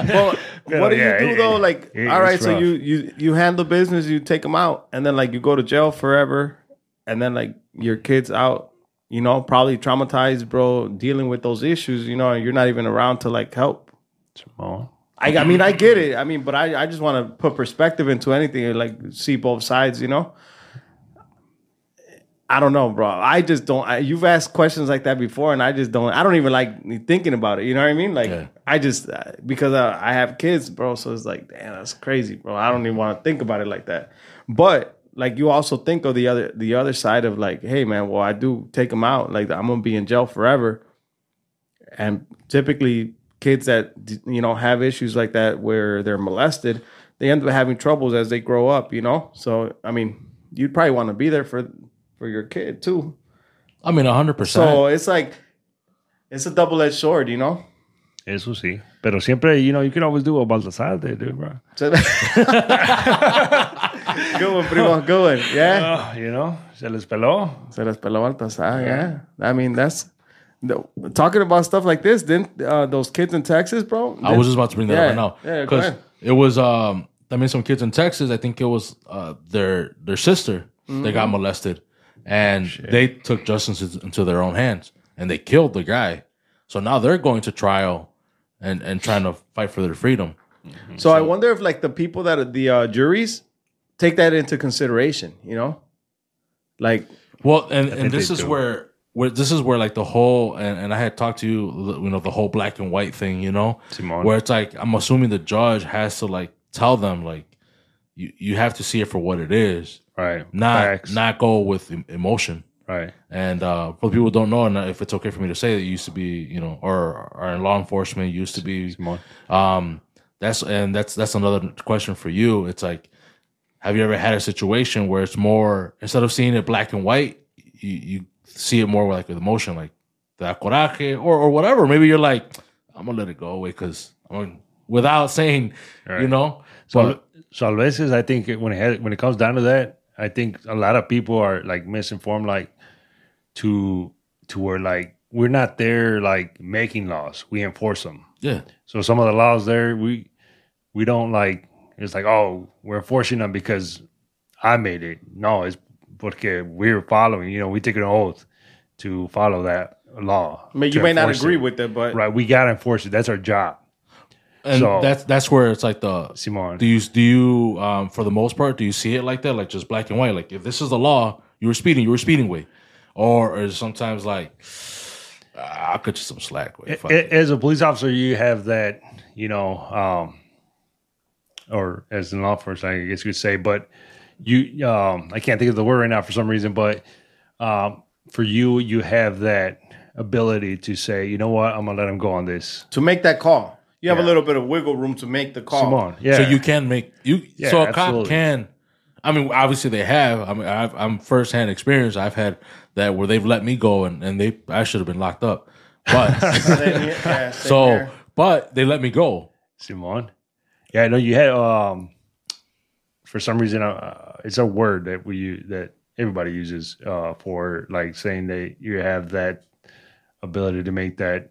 Well, what do yeah, you do it- though? Like, it- all right, it's so rough. you you you handle business, you take them out, and then like you go to jail forever, and then like your kids out, you know, probably traumatized, bro, dealing with those issues. You know, and you're not even around to like help. Oh, I, I mean, I get it. I mean, but I, I just want to put perspective into anything and like see both sides, you know? I don't know, bro. I just don't. I, you've asked questions like that before, and I just don't. I don't even like thinking about it. You know what I mean? Like, Yeah. I just uh, because uh, I have kids, bro. So it's like, damn, that's crazy, bro. I don't even want to think about it like that. But like, you also think of the other the other side of like, hey, man, well, I do take them out. Like, I'm gonna be in jail forever and typically kids that you know have issues like that where they're molested they end up having troubles as they grow up you know so i mean you'd probably want to be there for for your kid too I mean, hundred percent. so it's like it's a double-edged sword you know eso sí. Pero siempre, you know, you can always do a Baltasar, there, dude, bro. So- good one primo good one yeah Uh, you know, se les peló. se les peló Baltasar, yeah i mean that's the, talking about stuff like this didn't uh, those kids in texas bro I was just about to bring that Yeah. up right now Yeah, because it was. um I mean, some kids in Texas. I think it was uh, their their sister. They Mm-hmm. got molested, and they took justice into- into their own hands, and they killed the guy. So now they're going to trial, and and trying to fight for their freedom. So, I wonder if like the people that are the uh, juries take that into consideration, you know? Like Well, and, and this is do. where where this is where like the whole and, and I had talked to you, you know, the whole black and white thing, you know, Simon. where it's like I'm assuming the judge has to like tell them like you you have to see it for what it is, Right. not Facts. not go with emotion. Right. And uh, for people who don't know, and if it's okay for me to say, that you used to be, you know, or or in law enforcement used to be Simon. um, that's and that's that's another question for you. It's like, have you ever had a situation where it's more instead of seeing it black and white, you, you see it more like with emotion, like the coraje or or whatever. Maybe you're like, I'm gonna let it go away because without saying, you know. So, But so a veces I think when it has, when it comes down to that, I think a lot of people are like misinformed, like to to where like we're not there like making laws, we enforce them. yeah, So some of the laws there, we we don't like. It's like oh, we're enforcing them because I made it. No, it's porque we're following. You know, we take an oath to follow that law. I mean, you may not agree it. with it, but Right, we gotta enforce it. That's our job, and So- that's that's where it's like the Simon. Do you do you um for the most part do you see it like that like just black and white like if this is the law you were speeding you were speeding way or is sometimes like ah, I'll cut you some slack with fuck it. as a police officer, you have that, you know, um, or as an law enforcement, I guess you could say, but you, um, I can't think of the word right now for some reason, but um, for you, you have that ability to say, you know what, I'm gonna let him go on this. to make that call, you have a little bit of wiggle room to make the call. Simone, yeah. so you can make you Yeah, so a absolutely. cop can I mean obviously they have I mean I've, I'm firsthand experience I've had that where they've let me go and, and they I should have been locked up but Same. Yeah, so here. but they let me go Simon, Yeah, I know you had. Um, for some reason, uh, it's a word that we use that everybody uses uh, for like saying that you have that ability to make that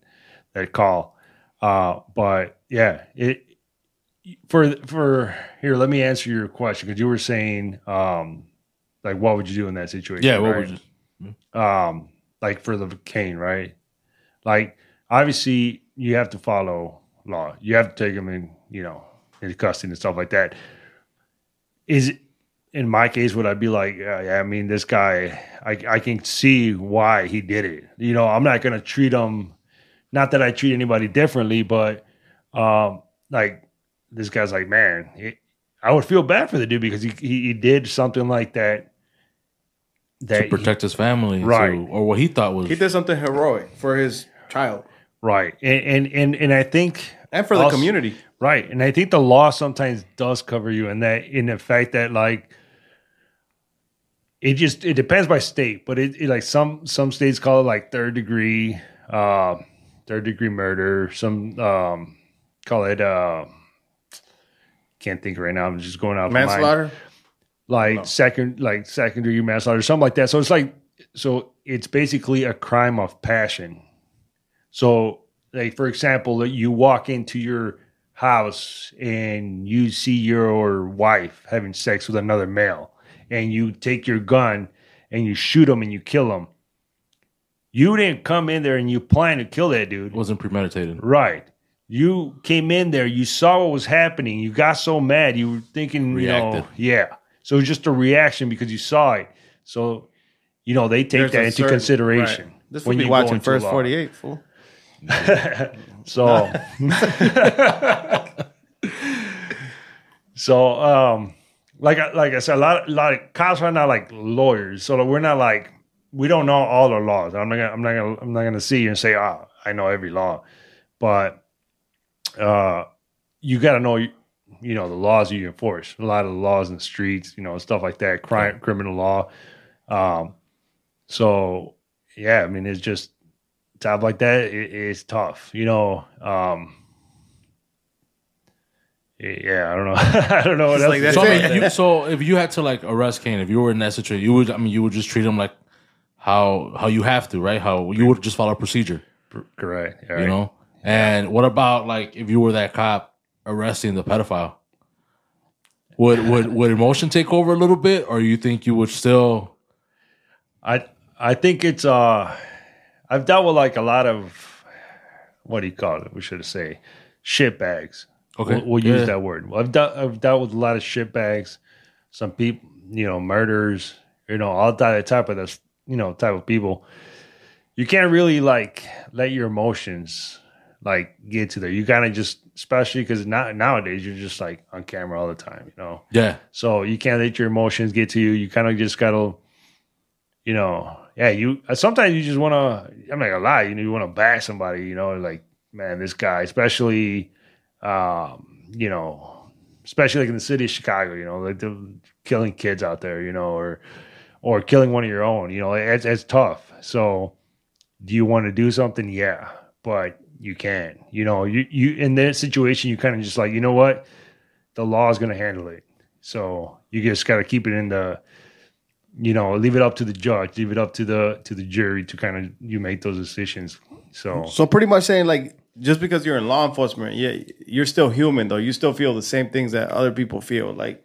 that call. Uh, but yeah, it for for here. Let me answer your question because you were saying um, like what would you do in that situation? yeah what right? would you um like for the Cain right like obviously you have to follow law you have to take them in you know in custody and stuff like that is in my case would i be like yeah, yeah i mean this guy I, I can see why he did it you know i'm not going to treat him not that i treat anybody differently but um like this guy's like man it, i would feel bad for the dude because he, he, he did something like that that to he- protect his family Right. to- or what he thought was he did something heroic for his child Right. And and and, and I think and for the Also- community. Right. And I think the law sometimes does cover you in that in the fact that like it just it depends by state, but it, it like some some states call it like third degree uh third degree murder, some um call it uh can't think right now. I'm just going out of my mind. Manslaughter. like second like second degree manslaughter something like that so it's like so it's basically a crime of passion so like for example that you walk into your house and you see your wife having sex with another male and you take your gun and you shoot him and you kill him you didn't come in there and you plan to kill that dude wasn't premeditated Right. You came in there, you saw what was happening, you got so mad, you were thinking, you know, yeah. So it was just a reaction because you saw it. So, you know, they take There's that into certain- consideration. right. This when would be you go watching first 48, fool. So, so, um, like, I- like I said, a lot, a lot of cops are not like lawyers, so we're not like we don't know all the laws. I'm not, gonna, I'm not gonna, I'm not gonna see you and say, ah, I know every law, but uh, you got to know, you know, the laws you enforce. A lot of the laws in the streets, you know, stuff like that, crime, criminal law. Um, so yeah, I mean, it's just stuff like that. It, it's tough, you know. Um, yeah, I don't know. I don't know what It's else. like to so, say. I mean, you, so if you had to like arrest Cain, if you were in that situation, you would. I mean, you would just treat him like how how you have to, right? How you would just follow procedure, Correct. All you know. And what about like if you were that cop arresting the pedophile? Would would would emotion take over a little bit, or you think you would still? I I think it's uh I've dealt with like a lot of what do you call it? We should say shit bags. Okay. We'll, we'll use Yeah. that word. Well, I've dealt I've dealt with a lot of shit bags. Some people, you know, murders, you know, all that type of this, you know, type of people. You can't really like let your emotions like get to there. You kind of just, especially because now nowadays you're just like on camera all the time, you know. Yeah, So you can't let your emotions get to you. You kind of just gotta, you know, yeah. You sometimes you just want to. I'm not gonna lie. You know, you want to bash somebody. You know, like man, this guy, especially, um, you know, especially like in the city of Chicago. You know, like the killing kids out there. You know, or or killing one of your own. You know, it's it's tough. So, do you want to do something? Yeah, but you can. You know, you you in that situation, you kind of just like, you know what, the law is gonna handle it. So you just got to keep it in the, you know, leave it up to the judge, leave it up to the to the jury to kind of you make those decisions. So So pretty much saying like just because you're in law enforcement, yeah, you're still human though. You still feel the same things that other people feel. Like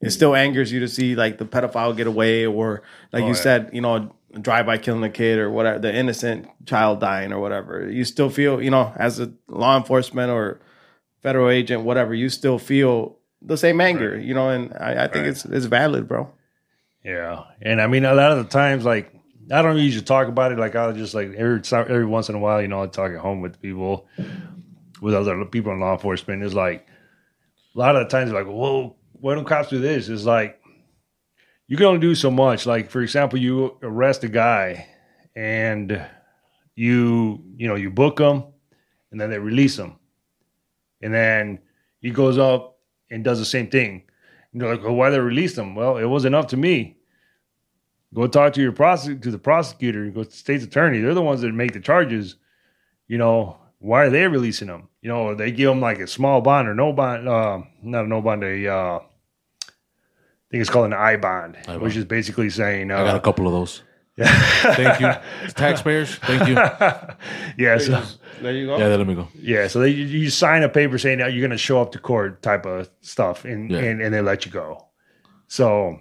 it still angers you to see like the pedophile get away, or like Oh, you yeah. said, you know, drive by killing a kid or whatever, the innocent child dying or whatever. You still feel, you know, as a law enforcement or federal agent, whatever, you still feel the same anger, you know, and I, I think Right. it's it's valid, bro. Yeah, and I mean, a lot of the times, like I don't usually talk about it. Like I'll just like every every once in a while, you know, I talk at home with people, with other people in law enforcement. It's like a lot of the times, like, whoa, why don't cops do this? It's like you can only do so much. Like for example, you arrest a guy, and you you know you book him, and then they release him, and then he goes up and does the same thing. You're like, well, why they released him? Well, it wasn't up to me. Go talk to your prosec- to the prosecutor, go to the state's attorney. They're the ones that make the charges. You know, why are they releasing them? You know, they give them like a small bond or no bond, uh, not a no bond, a uh, I think it's called an I bond, I which bond. is basically saying, I got a uh, couple of those. Thank you, taxpayers. Thank you. Yeah, yeah, so, There you go. Yeah, let me go. yeah. So they, you, you sign a paper saying that you're going to show up to court, type of stuff, and Yeah. and, and they let you go. So,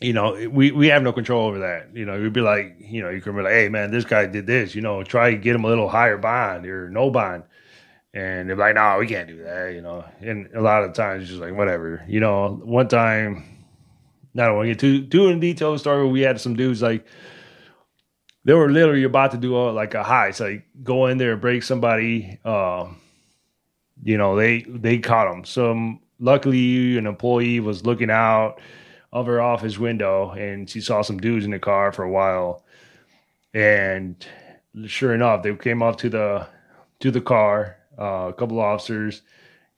you know, we we have no control over that. You know, you'd be like, you know, you can be like, hey man, this guy did this. You know, try to get him a little higher bond or no bond. And they're like, no, we can't do that. You know, and a lot of times just like whatever. You know, one time, I don't want to get too too in detail the story. Where we had some dudes like they were literally about to do a, like a heist, like go in there and break somebody. Um, you know, they they caught him. Some luckily, an employee was looking out of her office window, and she saw some dudes in the car for a while. And sure enough, they came up to the to the car. Uh, a couple of officers.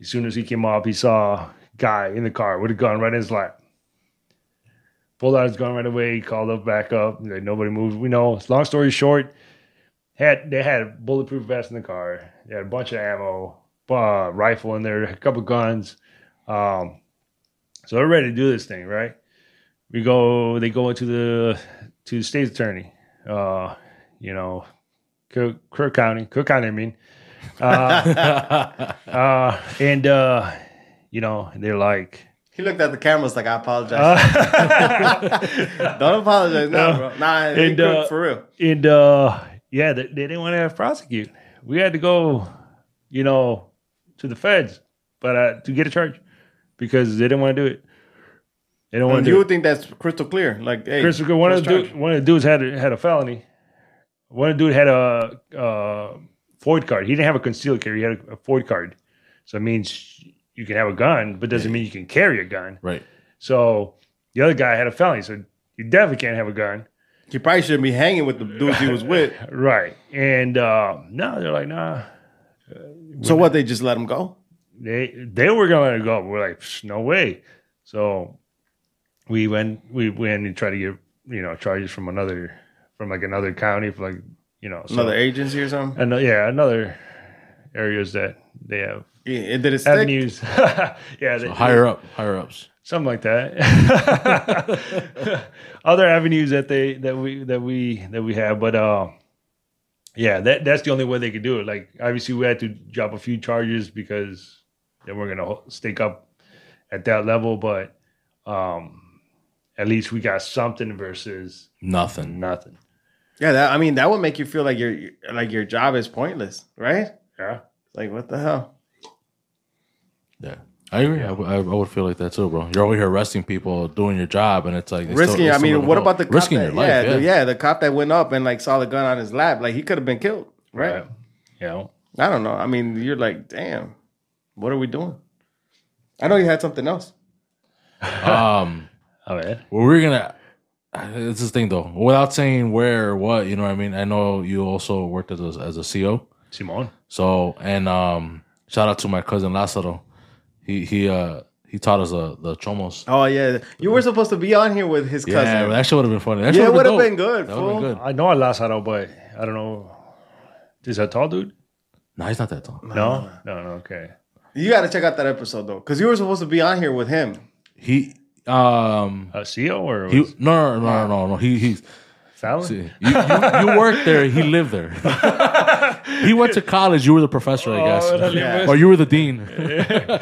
As soon as he came up, he saw a guy in the car with a gun right in his lap his gun right away, called up back up. Like, nobody moved. We know. Long story short, had they had a bulletproof vest in the car. They had a bunch of ammo, uh, rifle in there, a couple guns. Um, so they're ready to do this thing, right? We go. They go into the to the state's attorney. Uh, you know, Cook, Cook County, Cook County. I mean, uh, uh, and uh, you know, they're like. He looked at the cameras like I apologize. Uh, Don't apologize, no, No. bro. Nah, And, uh, for real. And uh, yeah, they, they didn't want to have prosecute. We had to go, you know, to the feds, but uh, to get a charge because they didn't want to do it. They don't want to you would it. think that's crystal clear. Like, hey, Chris, one of the dude, one of the dudes had a, had a felony. One of the dude had a uh, FOID card. He didn't have a concealed carry. He had a, a FOID card, so it means you can have a gun, but doesn't mean you can carry a gun. Right. So the other guy had a felony, so you definitely can't have a gun. He probably shouldn't be hanging with the dudes he was with. Right. And uh, no, they're like, nah. So what? They just let him go? They they were gonna let it go. We're like, "Psh, no way. So we went we went and tried to get you know charges from another from like another county for like you know so, Another agency or something? ano- yeah another areas that they have Yeah, it did it stick? avenues yeah they, Higher up, higher ups. something like that other avenues that they that we that we that we have but uh yeah that that's the only way they could do it like obviously we had to drop a few charges because they we're gonna ho- stick up at that level but um at least we got something versus Nothing. nothing Yeah, that, I mean that would make you feel like your like your job is pointless, right? yeah Like what the hell? Yeah. I agree. I, w- I would feel like that too, bro. You're over here arresting people, doing your job, and it's like they Risking. still- they I mean, what go. about the cop risking that, your life? yeah, Yeah, the, yeah, the cop that went up and like saw the gun on his lap, like he could have been killed, right? yeah I don't know. I mean, you're like, damn, what are we doing? I know you had something else. Um, oh man well, we're gonna. It's this thing though. Without saying where or what, you know what I mean. I know you also worked as a, as a CO. simon So and um, shout out to my cousin Lázaro. He he uh he taught us uh, the chomos. Oh yeah, you were supposed to be on here with his cousin. Yeah, that shit would have been funny. That Yeah, it would've would've been good, That would've been good. i know i lost Lázaro, but i don't know is that tall dude No, he's not that tall. no no no okay You got to check out that episode though, because you were supposed to be on here with him. He um a CEO or he was no no no no no he he's Fallon? See, you, you, you worked there. He lived there. he went to college. You were the professor, I guess, Oh, Yeah. or you were the dean,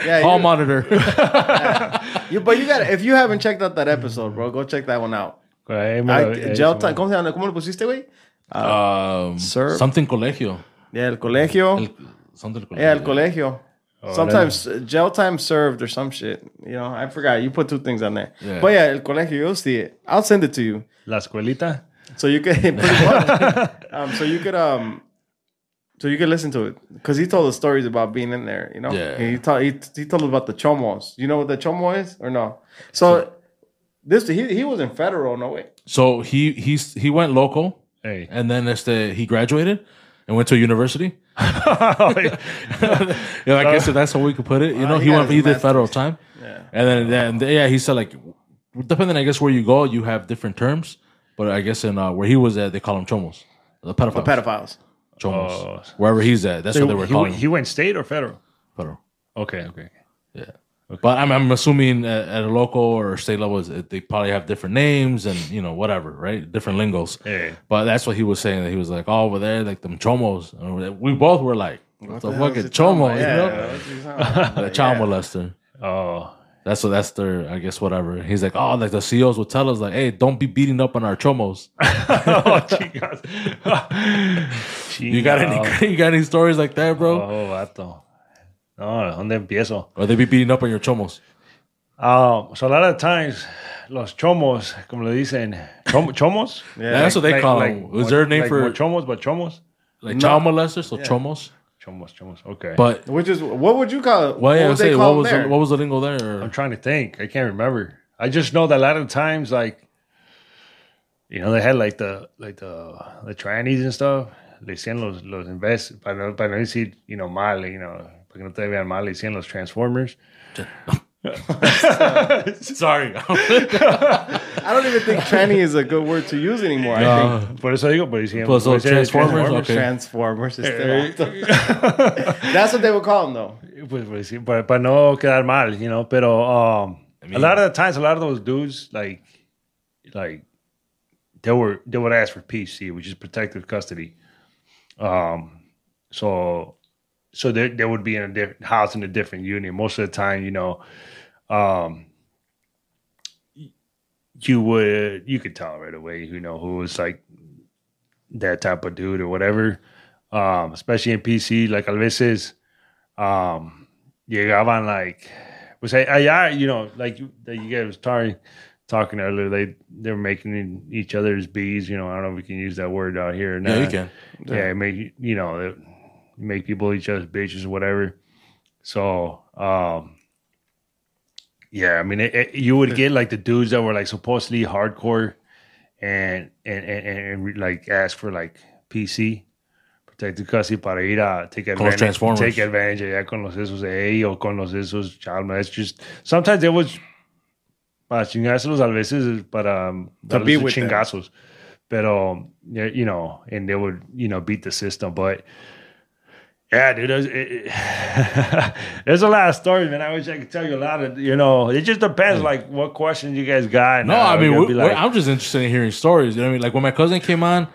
Yeah, hall you- monitor. You, but you got if you haven't checked out that episode, bro, go check that one out. Ahí me I, lo- eh, jail Simón. time, ¿Cómo se llama? ¿Cómo lo pusiste, güey? Um, Sir? something colegio. Yeah, el colegio. El, something colegio. yeah, el colegio. Oh, Sometimes uh, jail time served or some shit. You know, I forgot. You put two things on there. Yeah. But yeah, el colegio, you'll see it. I'll send it to you. La escuelita. So you could um, so you could um, so you could listen to it because he told us stories about being in there. You know, Yeah. He told he, he told us about the chomos. You know what the chomo is or no? So this he he was in federal. No way. So he he's he went local, Hey. and then este, he graduated and went to a university. yeah, I guess if that's how we could put it. You know, he he went his he did federal time, Yeah. and then then yeah, he said like depending I guess where you go, you have different terms. But I guess in uh, where he was at, they call them chomos, the pedophiles. Pedophiles. chomos. Oh. Wherever he's at, that's what they were he, calling he went state or federal? federal. Okay, okay. Yeah. But I'm, I'm assuming at, at a local or state level, they probably have different names and you know whatever, right? Different lingos. Yeah. But that's what he was saying. That he was like, oh, over there, like them chomos. And we both were like, what, the, fucking chomo, you know? The child molester. Oh, That's what. That's their. I guess whatever. He's like, oh, like the CEOs would tell us, like, hey, don't be beating up on our chomos. oh. You got any? You got any stories like that, bro? Oh, vato. No, ¿dónde empiezo? Or they be beating up on your chomos? Um, so a lot of times, los chomos, como le dicen, chom- chomos. Yeah, that's what they call them. Is there a name like for chomos? But chomos, like child molesters? So chomos. Chomos, chomos. Okay, But Which is what would you call it? well, yeah, what would say, they what call was them the, there? what was the lingo there? I'm trying to think. I can't remember. I just know that a lot of times, like, you know, they had like the like the the trannies and stuff. Le decían los los invest para no, para no decir you know mal, you know, para que no te vean mal. Le decían los transformers. Sorry. I don't even think tranny is a good word to use anymore. I Uh, Por eso digo, por decían. Pues, por los decir Transformers, think okay. Transformers. is still- That's what they would call them, though. Pues, pues, sí, para, para no quedar mal, you know. Pero um, a lot of the times, a lot of those dudes, like, like they were they would ask for PC, which is protective custody. Um, so so they they would be in a different house in a different unit. Most of the time, you know, um, you would you could tell right away, you know, who was like that type of dude or whatever. Um, especially in PC, like a veces um llegaban like pues allá you know like you, that you guys was talking talking earlier they they were making each other's bees you know i don't know if we can use that word out here or not. yeah, you can. yeah make you know make people each other's bitches or whatever so um yeah i mean it, it- you would get like the dudes that were like supposedly hardcore and and and, and, and like ask for like pc protected custody para ir a take advantage, take advantage allá con los esos de o con los esos child it's just sometimes it was para chingárselos a veces para um, darles be sus with them. pero yeah, you know and they would you know beat the system. But yeah, dude, there's, it, it- there's a lot of stories, man. I wish I could tell you a lot of, you know, it just depends, mm. like, what questions you guys got. No, I mean, I'll we, be we- like, I'm just interested in hearing stories. You know what I mean? Like when my cousin came on,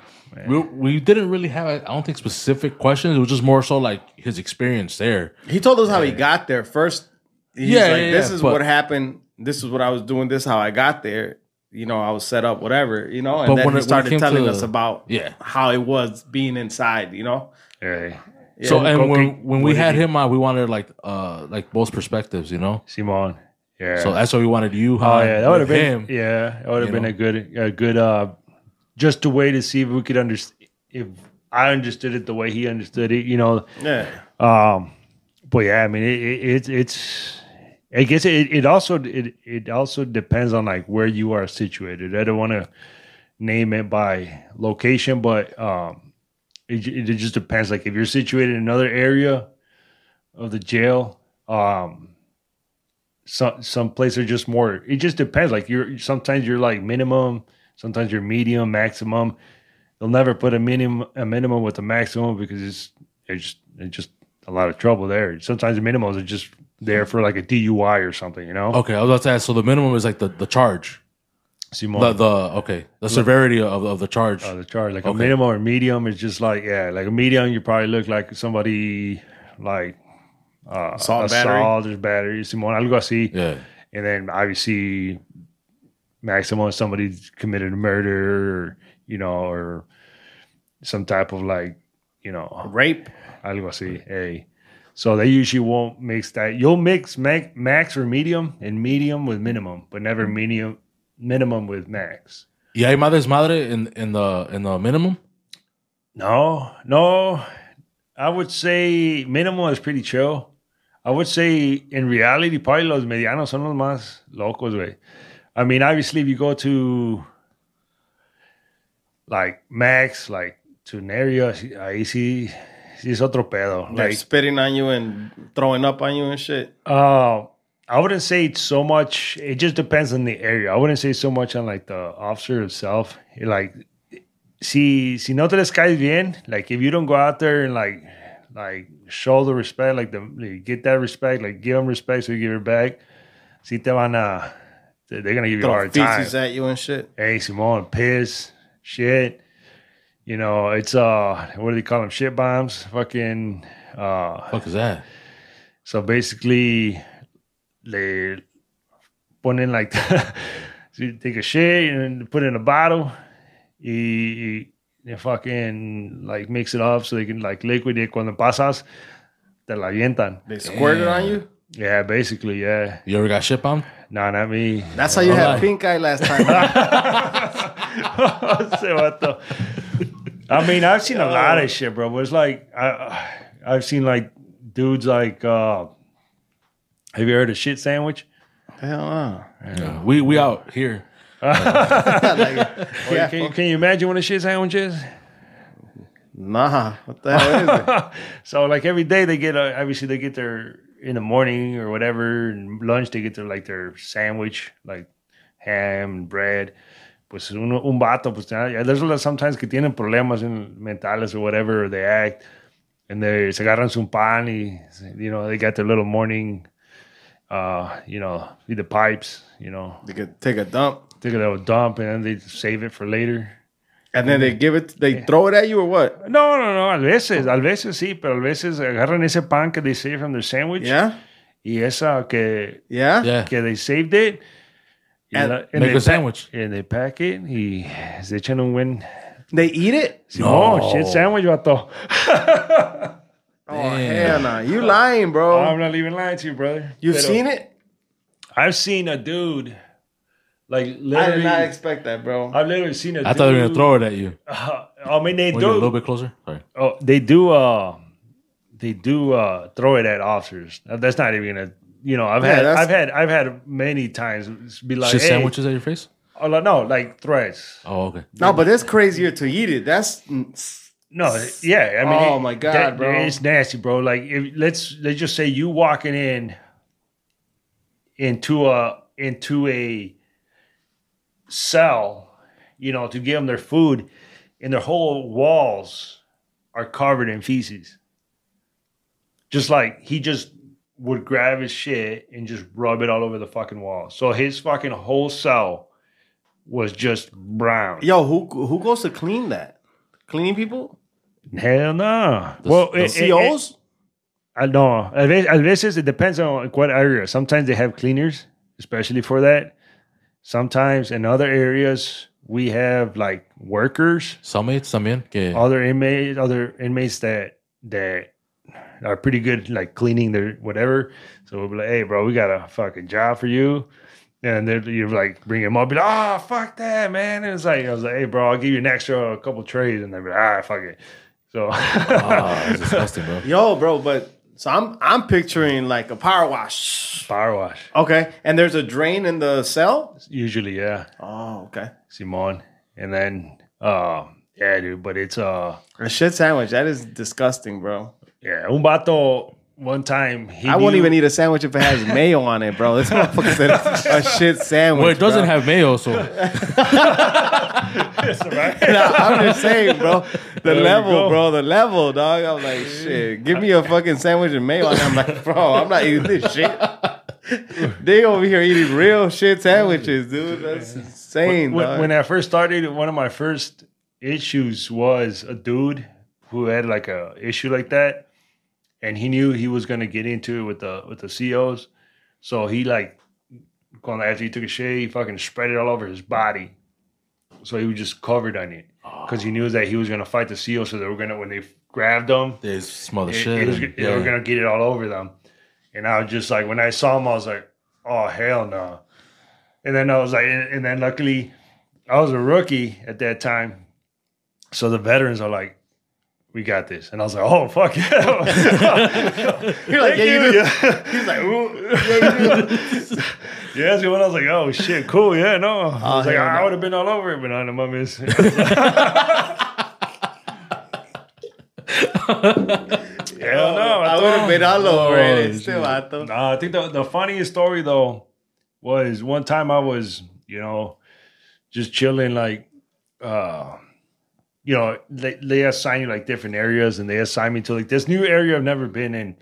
we, we didn't really have, I don't think, specific questions. It was just more so like his experience there. He told us how he got there. First, he's Yeah, like, yeah, this yeah, is but- what happened. This is what I was doing. This is how I got there. You know, I was set up, whatever, you know, and But then when he it- when it started telling to- us about Yeah. how it was being inside, you know? Hey, So and when when we had him on, we wanted like uh like both perspectives, you know. Simon. Yeah. So that's why we wanted you. oh, yeah, that would have been, him. yeah, that would have been know? a good, a good, uh, just a way to see if we could understand, if I understood it the way he understood it, you know. Yeah. Um, but yeah, I mean, it, it, it's it's. I guess it, it also it, it also depends on like where you are situated. I don't want to name it by location, but um, it it just depends. Like if you're situated in another area of the jail, um, some some places are just more. It just depends. Like you're sometimes you're like minimum, sometimes you're medium, maximum. They'll never put a minimum a minimum with a maximum because it's it's just, it's just a lot of trouble there. Sometimes the minimums are just there for like a DUI or something, you know. Okay, I was about to ask. So the minimum is like the the charge. Simone, The the okay the severity of, of the charge. uh, the charge like a Okay. minimum or medium is just like yeah, like a medium you probably look like somebody like uh, Assault, battery. assault or battery, Simone, algo así. yeah. and then obviously maximum somebody committed a murder, or, you know, or some type of like, you know, Rape. algo así. Hey. So they usually won't mix that. You'll mix max, max or medium and medium with minimum, but never medium minimum with max. Y hay más desmadre in, in the in the minimum. No, no. I would say minimum is pretty chill. I would say in reality, probably los medianos son los más locos, güey. I mean, obviously, if you go to like max, like to an area, ahí sí, sí es otro pedo. Like, Like, spitting on you and throwing up on you and shit. Uh, I wouldn't say it's so much. It just depends on the area. I wouldn't say so much on like the officer himself. Like, si si no te les caes bien, like if you don't go out there and like like show the respect, like the like, get that respect, like give them respect, so you give it back. Si te van a, they're gonna give you a hard time. feces at you and shit. Hey, Simone, piss, shit. You know, it's uh, what do they call them? Shit bombs. Fucking uh, Fuck is that? so basically, they ponen like so you take a shit and put it in a bottle. Y, y fucking like mix it up so they can like liquid it. Cuando pasas, te la avientan. They squirted on you. Yeah, basically, yeah. You ever got shit bombed? No, not me. That's how you Don't had lie. pink eye last time. Ese vato. I mean, I've seen a lot of shit, bro. But it's like I, I've seen like dudes like. uh Have you heard of shit sandwich? Hell no. Yeah. We we out here. Like, yeah, Can, can you imagine what a shit sandwich is? nah. What the hell is it? so like every day they get a, obviously they get their in the morning or whatever and lunch they get their like their sandwich like ham and bread pues uno, un vato pues ya- there's a lot sometimes que tienen problemas in, mentales or whatever or they act and they se agarran su pan y you know they got their little morning uh you know the pipes you know They could take a dump take a little dump and then they save it for later and then they give it. They throw it at you or what? No, no, no, a veces, a veces sí, pero a veces agarran ese pan que they saved from their sandwich Yeah. y esa que, Yeah. Yeah. que they saved it. y And la- make they a pa- sandwich. And they pack it y se echan un buen... They eat it. No, No. shit sandwich, vato. Oh hell no! You lying, bro? I'm not even lying to you, brother. You've Pero seen it? I've seen a dude, like literally I did literally... not expect that, bro. I've literally seen a I dude... thought they were gonna throw it at you. I mean, they Want you a little do... bit closer. Sorry. Oh, they do. Uh, they do uh, throw it at officers. That's not even gonna. You know, I've Yeah, had, that's- I've had, I've had many times be like, shit hey, sandwiches at your face. Oh, no, like threats. Oh, okay. No, but it's crazier to eat it. That's No, yeah, I mean, Oh, my God, that- bro. it's nasty, bro. Like, if, let's let's just say you walking in into a into a cell, you know, to give them their food, and their whole walls are covered in feces. Just like he just would grab his shit and just rub it all over the fucking wall. So his fucking whole cell was just brown. yo. Who who goes to clean that? Cleaning people? Hell no. well, the it- it- COs? I know. A ve- a veces it depends on what area. Sometimes they have cleaners, especially for that. Sometimes in other areas we have like workers, Cellmates también. Que other inmates, other inmates that that are pretty good like cleaning their whatever. So we'll be like, hey, bro, we got a fucking job for you. And then you like bring him up, be like, oh fuck that, man. And it's like I was like, hey, bro, I'll give you an extra a couple trays, and they're like, ah, fuck it. So that's disgusting, bro. Yo, bro. But so I'm I'm picturing like a power wash. power wash. Okay, and there's a drain in the cell. Usually, yeah. Oh, okay. Simon. And then uh yeah, dude, but it's uh A shit sandwich. That is disgusting, bro. yeah, un vato one time he I won't even eat a sandwich if it has mayo on it, bro. This motherfucker said a shit sandwich. Well, it doesn't bro. have mayo, so Nah, I'm just saying, bro. The There level, bro. The level, dog. I'm like, shit. Give me a fucking sandwich and mayo. And I'm like, bro, I'm not eating this shit. they over here eating real shit sandwiches, dude. That's insane, when, dog. when I first started, one of my first issues was a dude who had like a issue like that, and he knew he was gonna get into it with the with the COs, so he like after he took a shave, he fucking spread it all over his body. So he was just covered on it because he knew that he was gonna fight the seal. So they were gonna when they grabbed him, They smell the it- shit. it was- and- they were gonna get it all over them. And I was just like, when I saw him, I was like, oh hell no. And then I was like, and, and then luckily, I was a rookie at that time, so the veterans are like, we got this, and I was like, oh fuck yeah. You're like, yeah, you you. do. Yeah. He's like, Yeah, so when I was like, oh shit, cool, yeah, no. I was like, hell I would have been all over it, but on the mummies. Hell no. I thought- would have been all over it. Oh, Still, vato. Nah, I think the, the funniest story though was one time I was, you know, just chilling like uh you know, they, they assign you like different areas and they assign me to like this new area I've never been in.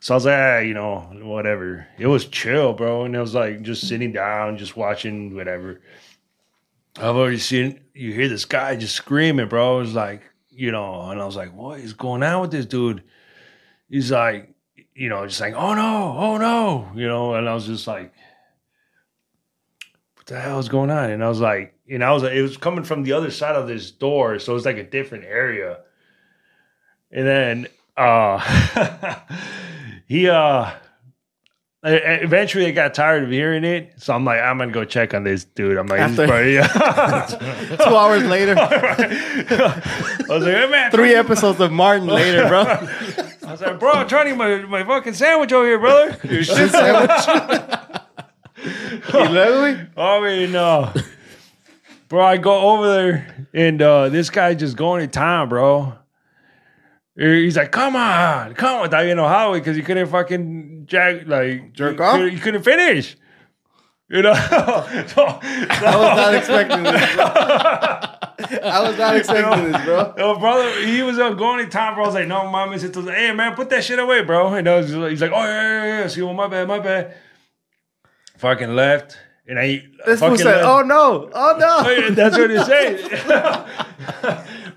So I was like, ah, you know, whatever. It was chill, bro. And it was like just sitting down, just watching whatever. I've already seen you hear this guy just screaming, bro. It was like, you know, and I was like, what is going on with this dude? He's like, you know, just like, oh no, oh no, you know, and I was just like, what the hell is going on? And I was like, and I was like, it was coming from the other side of this door, so it's like a different area. And then uh he uh eventually I got tired of hearing it, so I'm like, I'm gonna go check on this dude. I'm like, After- probably- yeah. Two hours later, I was like, hey man, three episodes of Martin later, bro. I was like, bro, I'm trying to eat my, my fucking sandwich over here, brother. Your shit Y luego, I mean, uh, bro, I go over there and uh, this guy just going to town, bro. He's like, come on, come on, without you know how because he couldn't fucking jack like Jerk he off? He couldn't finish. You know, so, I was not expecting this, bro. I was not expecting this, bro. Yo, brother, he was going to town, bro. I was like, no, mom, it's just, hey, man, put that shit away, bro. And I was just like, he's like, oh, yeah, yeah, yeah. See, well, my bad, my bad. Fucking left. And I This fucking said, left. "Oh no, oh no." That's what he said.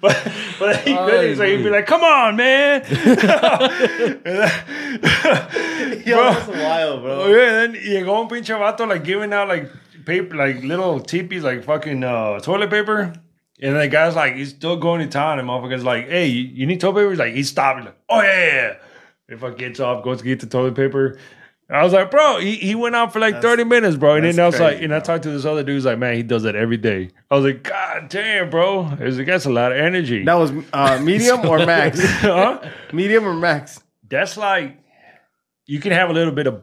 But but he couldn't. So he'd be like, "Come on, man." Yo, that's wild, Oh bro. yeah, then llegó un pinche vato like giving out like paper, like little teepees, like fucking uh, toilet paper. And the guy's like, he's still going to town, and motherfucker's like, "Hey, you, you need toilet paper?" He's like, he's stopping. Like, oh yeah, yeah, yeah. If I gets off, goes to get the toilet paper. And I was like, bro, he, he went out for like 30 minutes, bro. And then I that's was like, crazy, and I bro. talked to this other dude, he's like, man, he does that every day. I was like, God damn, bro. I was like, that's a lot of energy. That was uh, medium or max? Huh? medium or max? That's like, you can have a little bit of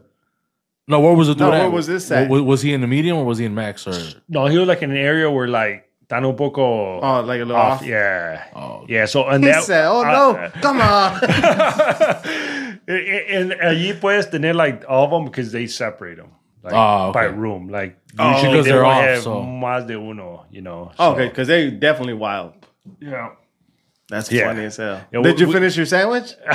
No, where was the dude No, at? where was this at? Was, was he in the medium or was he in max? Or No, he was like in an area where like tan un poco Oh, like a little off. off. Yeah. Oh. Yeah. So and He that said, "Oh uh, no, come on." and allí puedes tener like all of them because they separate them like Ah, okay. by room. Like Oh, usually because they they're will off, have so- más de uno. You know. Oh, so, okay, because they definitely wild. Yeah. That's Yeah. funny as hell. Yeah, Did we- you we- finish your sandwich?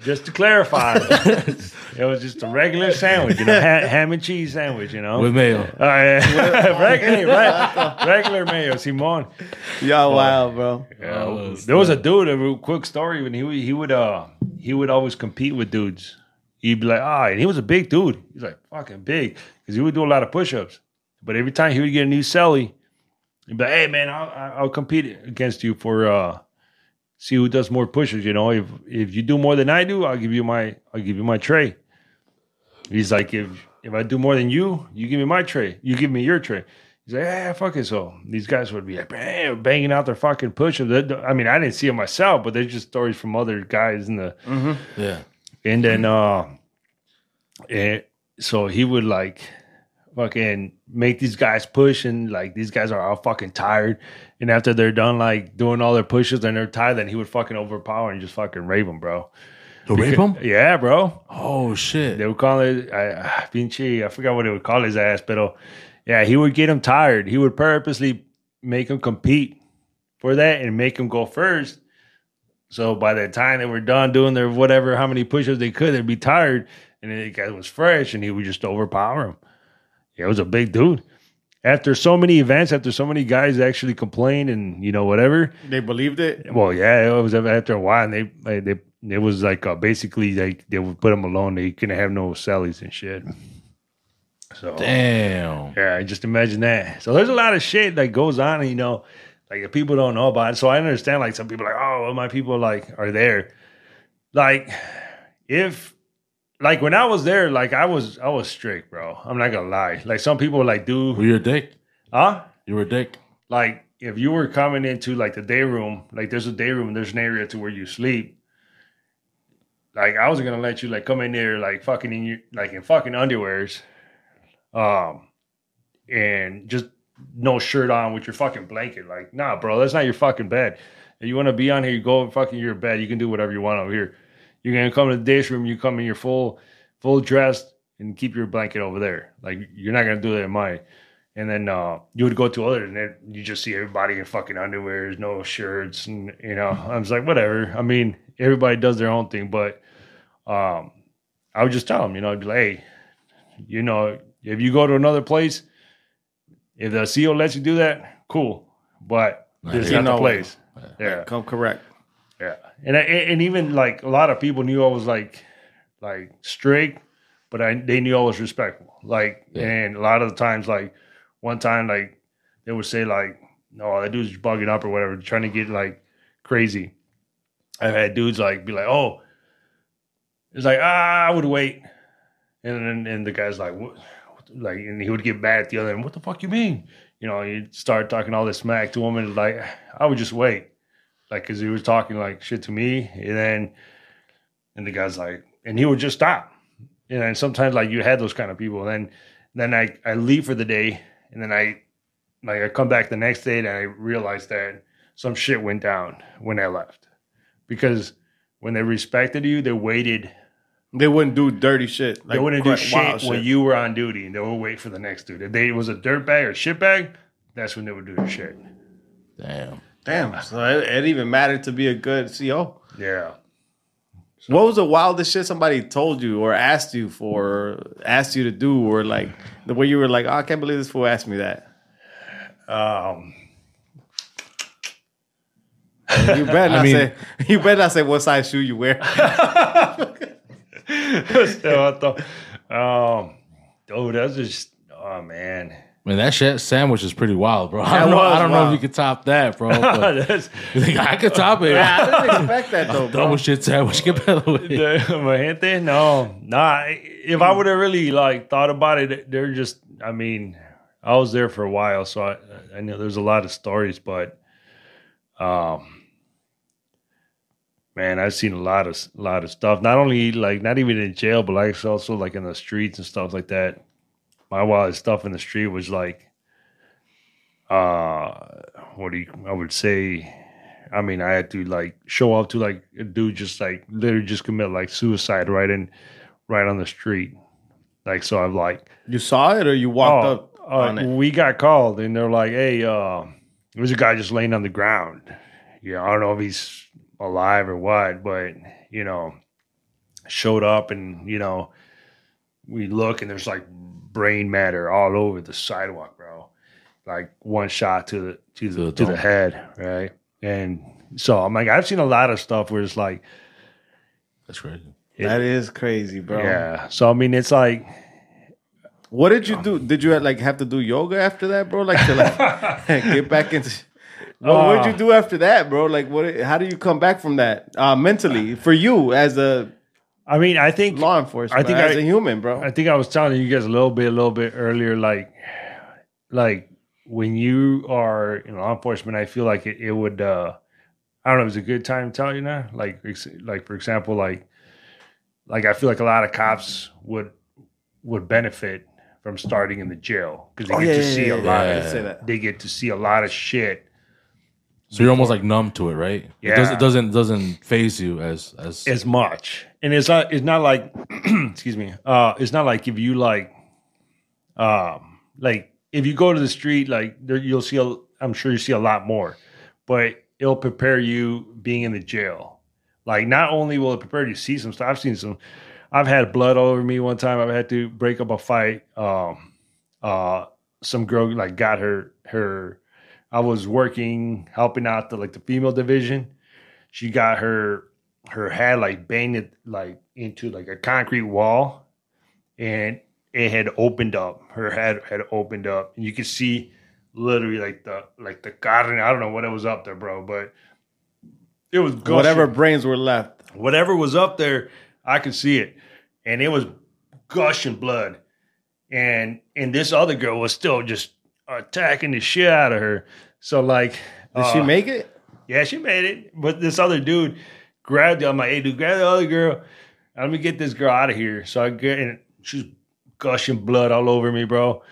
just to clarify, it was just a regular sandwich, you know, ha- ham and cheese sandwich, you know. with mayo? Uh, yeah. regular, right, regular mayo, Simon. Y'all wild, bro. Yeah, Oh, there was a dude. A real quick story when he would, he would uh he would always compete with dudes. He'd be like, ah, and he was a big dude. He's like fucking big because he would do a lot of push-ups. But every time he would get a new celly, he'd be like, hey man, I'll, I'll I'll compete against you for uh see who does more pushes. You know, if if you do more than I do, I'll give you my I'll give you my tray. He's like, if if I do more than you, you give me my tray. You give me your tray. He's like, yeah, fuck it. So these guys would be like, bang, banging out their fucking push-ups. I mean, I didn't see it myself, but they're just stories from other guys in the Yeah. and then uh and so he would like fucking make these guys push and like these guys are all fucking tired. And after they're done like doing all their pushes and they're tired, then he would fucking overpower and just fucking rape them, bro. Rape him? Yeah, bro. Oh shit. They would call it I ah, pinche, I forgot what they would call his ass, but yeah, he would get him tired. He would purposely make him compete for that and make him go first. So by the time they were done doing their whatever, how many push-ups they could, they'd be tired, and the guy was fresh, and he would just overpower him. Yeah, it was a big dude. After so many events, after so many guys actually complained and you know whatever, They believed it. well, yeah, it was after a while, and they like, they it was like uh, basically like they would put them alone. They couldn't have no cellies and shit. So Damn. yeah, just imagine that. So there's a lot of shit that goes on, you know, like that people don't know about. It. So I understand like some people are like, oh, well, my people like are there. Like if like when I was there, like I was I was strict, bro. I'm not gonna lie. Like some people like do Were you a dick? huh? You were a dick. Like if you were coming into like the day room, like there's a day room, there's an area to where you sleep. Like I wasn't gonna let you like come in there like fucking in your like in fucking underwears, um, and just no shirt on with your fucking blanket. Like, nah, bro, that's not your fucking bed. If you want to be on here, you go fucking your bed. You can do whatever you want over here. You're gonna come to the day room, you come in your full, full dressed, and keep your blanket over there. Like you're not gonna do that in my. And then uh, you would go to others, and then you just see everybody in fucking underwears, no shirts, and you know, I was like, whatever. I mean, everybody does their own thing, but um, I would just tell them, you know, I'd be like, hey, you know, if you go to another place, if the CO lets you do that, cool, but this is not the know. place. Yeah, Come correct. And I, and even like a lot of people knew I was like like strict, but I they knew I was respectful. Like, Yeah. and a lot of the times, like one time, like they would say like, "No, that dude's bugging up or whatever, trying to get like crazy." I've had dudes like be like, "Oh," it's like, "Ah, I would wait," and then and the guy's like, "What?" Like, and he would get mad at the other. end. What the fuck you mean? You know, he'd start talking all this smack to him, and like, I would just wait like because he was talking like shit to me and then and the guy's like and he would just stop. You know and sometimes like you had those kind of people and then then i i leave for the day and then i like i come back the next day and i realized that some shit went down when i left. Because when they respected you they waited. They wouldn't do dirty shit. they wouldn't do cra- shit wild when you were on duty. And they would wait for the next dude. If they it was a dirt bag or shit bag that's when they would do their shit. Damn. Damn. So it, it even mattered to be a good CO. yeah What was the wildest shit somebody told you or asked you for, asked you to do, or like the way you were like, oh, I can't believe this fool asked me that. um You better not mean- say. You better not say what size shoe you wear. Este vato. um, oh, that's just oh man. Man, that shit sandwich is pretty wild, bro. I don't, know, I don't know if you could top that, bro. You think I could top it. I didn't expect that though, bro. Double shit sandwich. Get better with it. the, gente. No, nah. If I would have really like thought about it, they're just. I mean, I was there for a while, so I I know there's a lot of stories, but um, man, I've seen a lot of lot of stuff. Not only like not even in jail, but like also like in the streets and stuff like that. My wildest stuff in the street was like, uh, what do you? I would say. I mean, I had to like show up to like a dude just like literally just commit like suicide right in, right on the street. Like so, I'm like, You saw it or you walked oh, up uh, it? we got called and they're like, hey, uh, there's a guy just laying on the ground. Yeah, I don't know if he's alive or what, but you know, showed up and you know, we look and there's like brain matter all over the sidewalk, bro. Like one shot to the to the the to the head, right? And so I'm like, I've seen a lot of stuff where it's like, That's crazy. That is crazy, bro. yeah. So I mean, it's like, What did you do? Did you like have to do yoga after that, bro? Like to like get back into. What would Uh, you do after that, bro? Like, what? How do you come back from that uh, mentally for you as a I mean, I think law enforcement, I think as I- a human, bro? I think I was telling you guys a little bit, a little bit earlier, like, like when you are in law enforcement, I feel like it, it would, uh, I don't know, it was a good time to tell you now. Like, ex- like for example, like, like I feel like a lot of cops would would benefit from starting in the jail because they Oh, get yeah, to yeah, see yeah, a yeah, lot. yeah, Of. Say that. They get to see a lot of shit. So you're almost like numb to it, right? It, does, Yeah. it doesn't doesn't phase you as as as much. And it's not it's not like excuse me. Uh it's not like if you like um like if you go to the street like there you'll see a I'm sure you see a lot more. But it'll prepare you being in the jail. Like not only will it prepare you to see some stuff, I've seen some I've had blood all over me one time. I've had to break up a fight. Um uh some girl like got her her I was working helping out the like the female division. She got her her head like banged it like into like a concrete wall and it had opened up. Her head had opened up, and you could see literally like the like the carne. I don't know what it was up there, bro, but it was gushing. Whatever brains were left. whatever was up there, I could see it, and it was gushing blood. And and this other girl was still just attacking the shit out of her. So like, Did she uh, make it? yeah, she made it. But this other dude grabbed. I'm like, hey, dude, grab the other girl. Let me get this girl out of here. So I get, and she's gushing blood all over me, bro.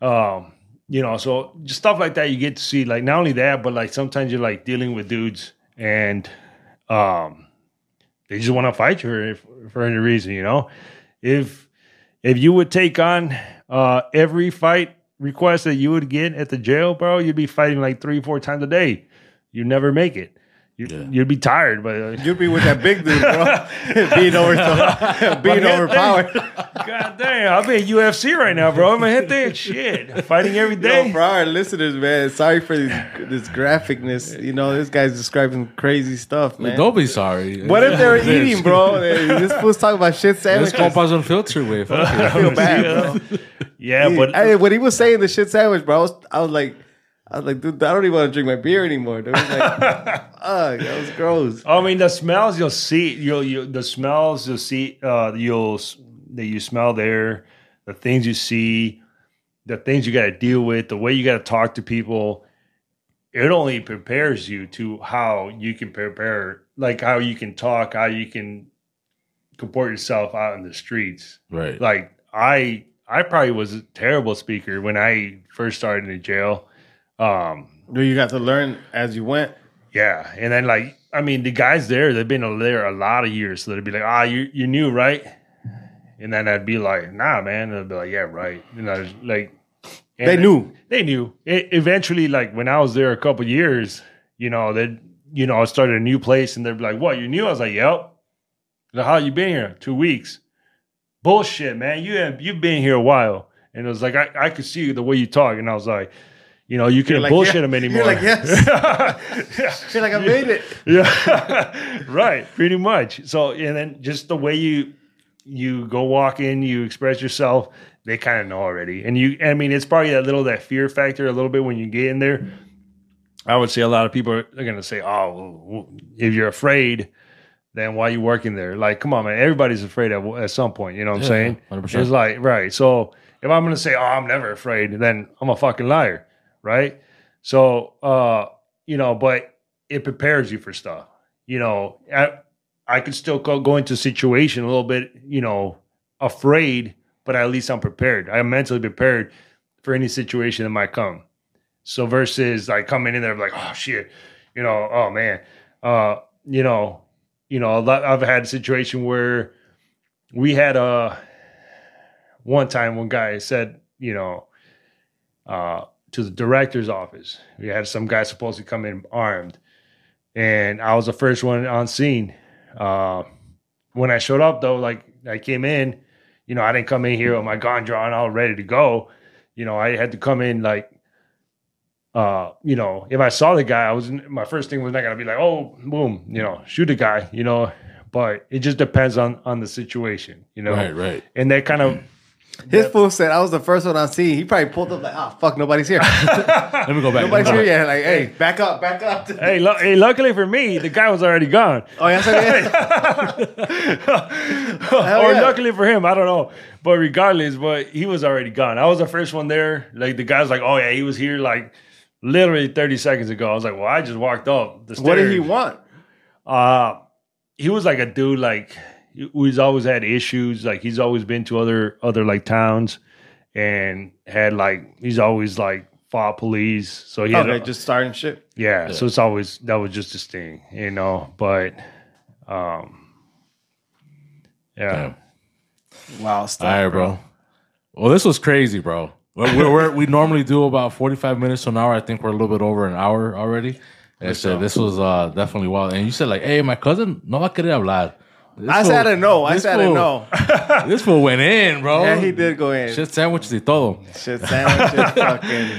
Um, you know, so just stuff like that you get to see. Like not only that, but like sometimes you're like dealing with dudes and um they just want to fight you for, for any reason, you know. If if you would take on uh every fight request that you would get at the jail, bro, you'd be fighting like three, four times a day. You never make it. You, Yeah. You'd be tired, but uh, You'd be with that big dude, bro. being over, being overpowered. God damn, I'm in UFC right now, bro. I'm gonna hit there. Shit, fighting every day. Yo, day. for our listeners, man, sorry for this, this graphicness. You know, this guy's describing crazy stuff, man. Don't be sorry. What if they were eating, bro? This fool's talking about shit This sandwiches. compas unfiltered way. Fuck I feel bad, bro. Yeah, but Hey, when he was saying the shit sandwich, bro, I was, I was like, I was like, dude, I don't even want to drink my beer anymore. Dude. Like, fuck, that was gross. I mean, the smells you'll see, you'll you the smells you'll see, uh, you'll that you smell there, the things you see, the things you got to deal with, the way you got to talk to people. It only prepares you to how you can prepare, like how you can talk, how you can comport yourself out in the streets. Right. Like I, I probably was a terrible speaker when I first started in jail. Um, you got to learn as you went. yeah, and then like I mean, the guys there they've been there a lot of years, so they'd be like, "Ah, you you knew, right?" And then I'd be like, "Nah, man." And they'd be like, "Yeah, right." You know, like, They knew. they knew. It, eventually, like when I was there a couple years, you know, they you know I started a new place, and they'd be like, "What? You knew?" I was like, "Yep." Like, How you been here? Two weeks. Bullshit, man. You have you've been here a while, and it was like I, I could see the way you talk, and I was like. You know, you can't like, bullshit yeah. them You're anymore. like, yes. Yeah. You're like, I made it. Yeah, right. Pretty much. So, and then just the way you you go walk in, you express yourself, they kind of know already. And you, I mean, it's probably that little that fear factor a little bit when you get in there. I would say a lot of people are going to say, "Oh, if you're afraid, then why are you working there?" Like, come on, man. Everybody's afraid at, at some point. You know what I'm saying? 100%. It's like right. So if I'm going to say, "Oh, I'm never afraid," then I'm a fucking liar, right? So, uh, you know, but it prepares you for stuff. You know, I, I could still go, go into a situation a little bit, you know, afraid, but at least I'm prepared. I'm mentally prepared for any situation that might come. So versus like coming in there like, oh shit, you know, oh man, uh, you know, you know, lot, I've had a situation where we had a one time one guy said, you know, uh, to the director's office. We had some guy supposed to come in armed, and I was the first one on scene. Uh, when I showed up, though, like I came in, you know, I didn't come in here with my gun drawn, all ready to go. You know, I had to come in like, uh, you know, if I saw the guy, I was my first thing was not gonna be like, oh, boom, you know, shoot the guy, you know. But it just depends on on the situation, you know. Right, right. And that kind of His fool said I was the first one I scene. He probably pulled up like, oh fuck, nobody's here. Let me go back. nobody's here yet. Like, hey, back up, back up. hey, lu- hey, luckily for me, the guy was already gone. Oh yeah, yeah. or yeah. luckily for him, I don't know. But regardless, but he was already gone. I was the first one there. Like the guy's like, oh yeah, he was here like literally 30 seconds ago. I was like, well, I just walked up the stairs. What did he want? Uh he was like a dude like who's always had issues. Like he's always been to other other like towns and had like he's always like fought police. So he had Okay, a- just starting shit. yeah, so it's always that was just his thing, you know. But um yeah. Damn. Wow, stuff, All right, bro. Well, this was crazy, bro. We're, we're, we're, we normally do about 45 minutes to an hour. I think we're a little bit over an hour already. And so this was uh, definitely wild. And you said, like, hey, my cousin no va a querer hablar. This I fool- said a no. I said a fool- no. This fool went in, bro. Yeah, he did go in. Shit, Shit sandwiches y todo. Shit sandwiches, fucking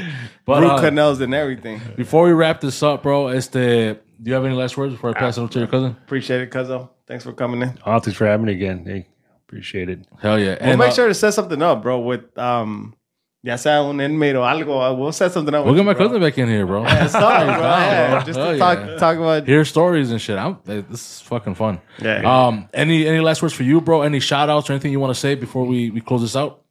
But root uh, canals and everything. before we wrap this up, bro, este, do you have any last words before I pass it over to your cousin? Appreciate it, Cuzzo. Thanks for coming in. Oh, thanks for having me again. Hey, Appreciate it. Hell yeah. We'll And make uh, sure to set something up, bro. With um, ya sea un inmate o algo. We'll set something up. we'll get my bro. cousin back in here, bro. Yeah, sorry, bro. Yeah, bro. just Hell to talk yeah. talk about. Hear stories and shit. I'm, eh, this is fucking fun. Yeah. Um. Any any last words for you, bro? Any shout outs or anything you want to say before we we close this out?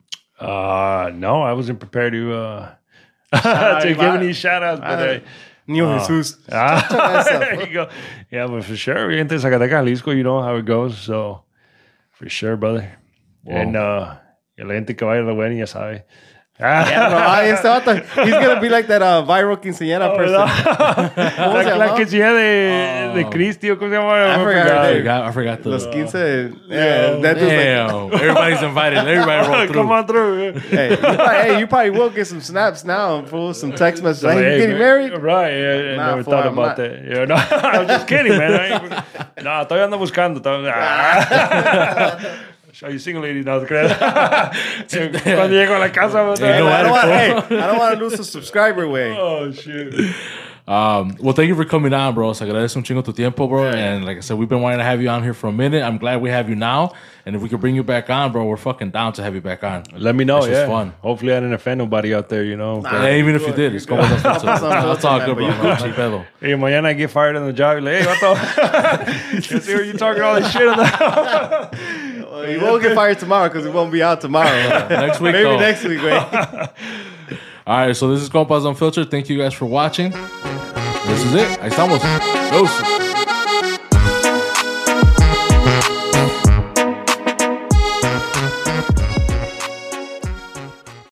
Uh, no, I wasn't prepared to uh, out to give Iván. any shout outs, but uh, Niño Jesus. Ah, there you go. Yeah, but for sure, we're into Zacatecas, Jalisco, you know how it goes. So, for sure, brother. And uh, y la gente que vaya a la wedding ya sabe. Yeah, bro. Ay, este vato, he's gonna be like that uh, viral quinceañera person. ¿Cómo se la, la llama? que sea de, de Cristi, ¿cómo se llama? I forgot her I forgot. I forgot the. Los quince. Yeah, that dude's like, Everybody's invited. Everybody roll through. Come on through. hey, you probably, hey, you probably will get some snaps now, fool. Some text messages. Like, you getting man, married? Right, yeah, I Nah, never fool, thought I'm about not. that. Yeah, no, I'm just kidding, man. I ain't- no, todavía ando buscando. todavía- Show you single lady, no te creas. Cuando llego a la casa, know I don't want, hey, I don't want to lose a subscriber way. Oh, shit. Um, well, thank you for coming on, bro. Se agradece un chingo tu tiempo, bro. And like I said, we've been wanting to have you on here for a minute. I'm glad we have you now. And if we could bring you back on, bro, we're fucking down to have you back on. Let me know, This was yeah. fun. Hopefully I didn't offend nobody out there, you know. but- Yeah, even if you did, it's going to That's all good, bro. man, Gucci pedo. Hey, mañana I get fired on the job. You're like, hey, vato. you see where you talking all this shit on the Well, you won't get fired tomorrow because it won't be out tomorrow. Next week, Maybe though. next week, way. All right, so this is Compas Unfiltered. Thank you guys for watching. This is it. Ahí estamos. Doses.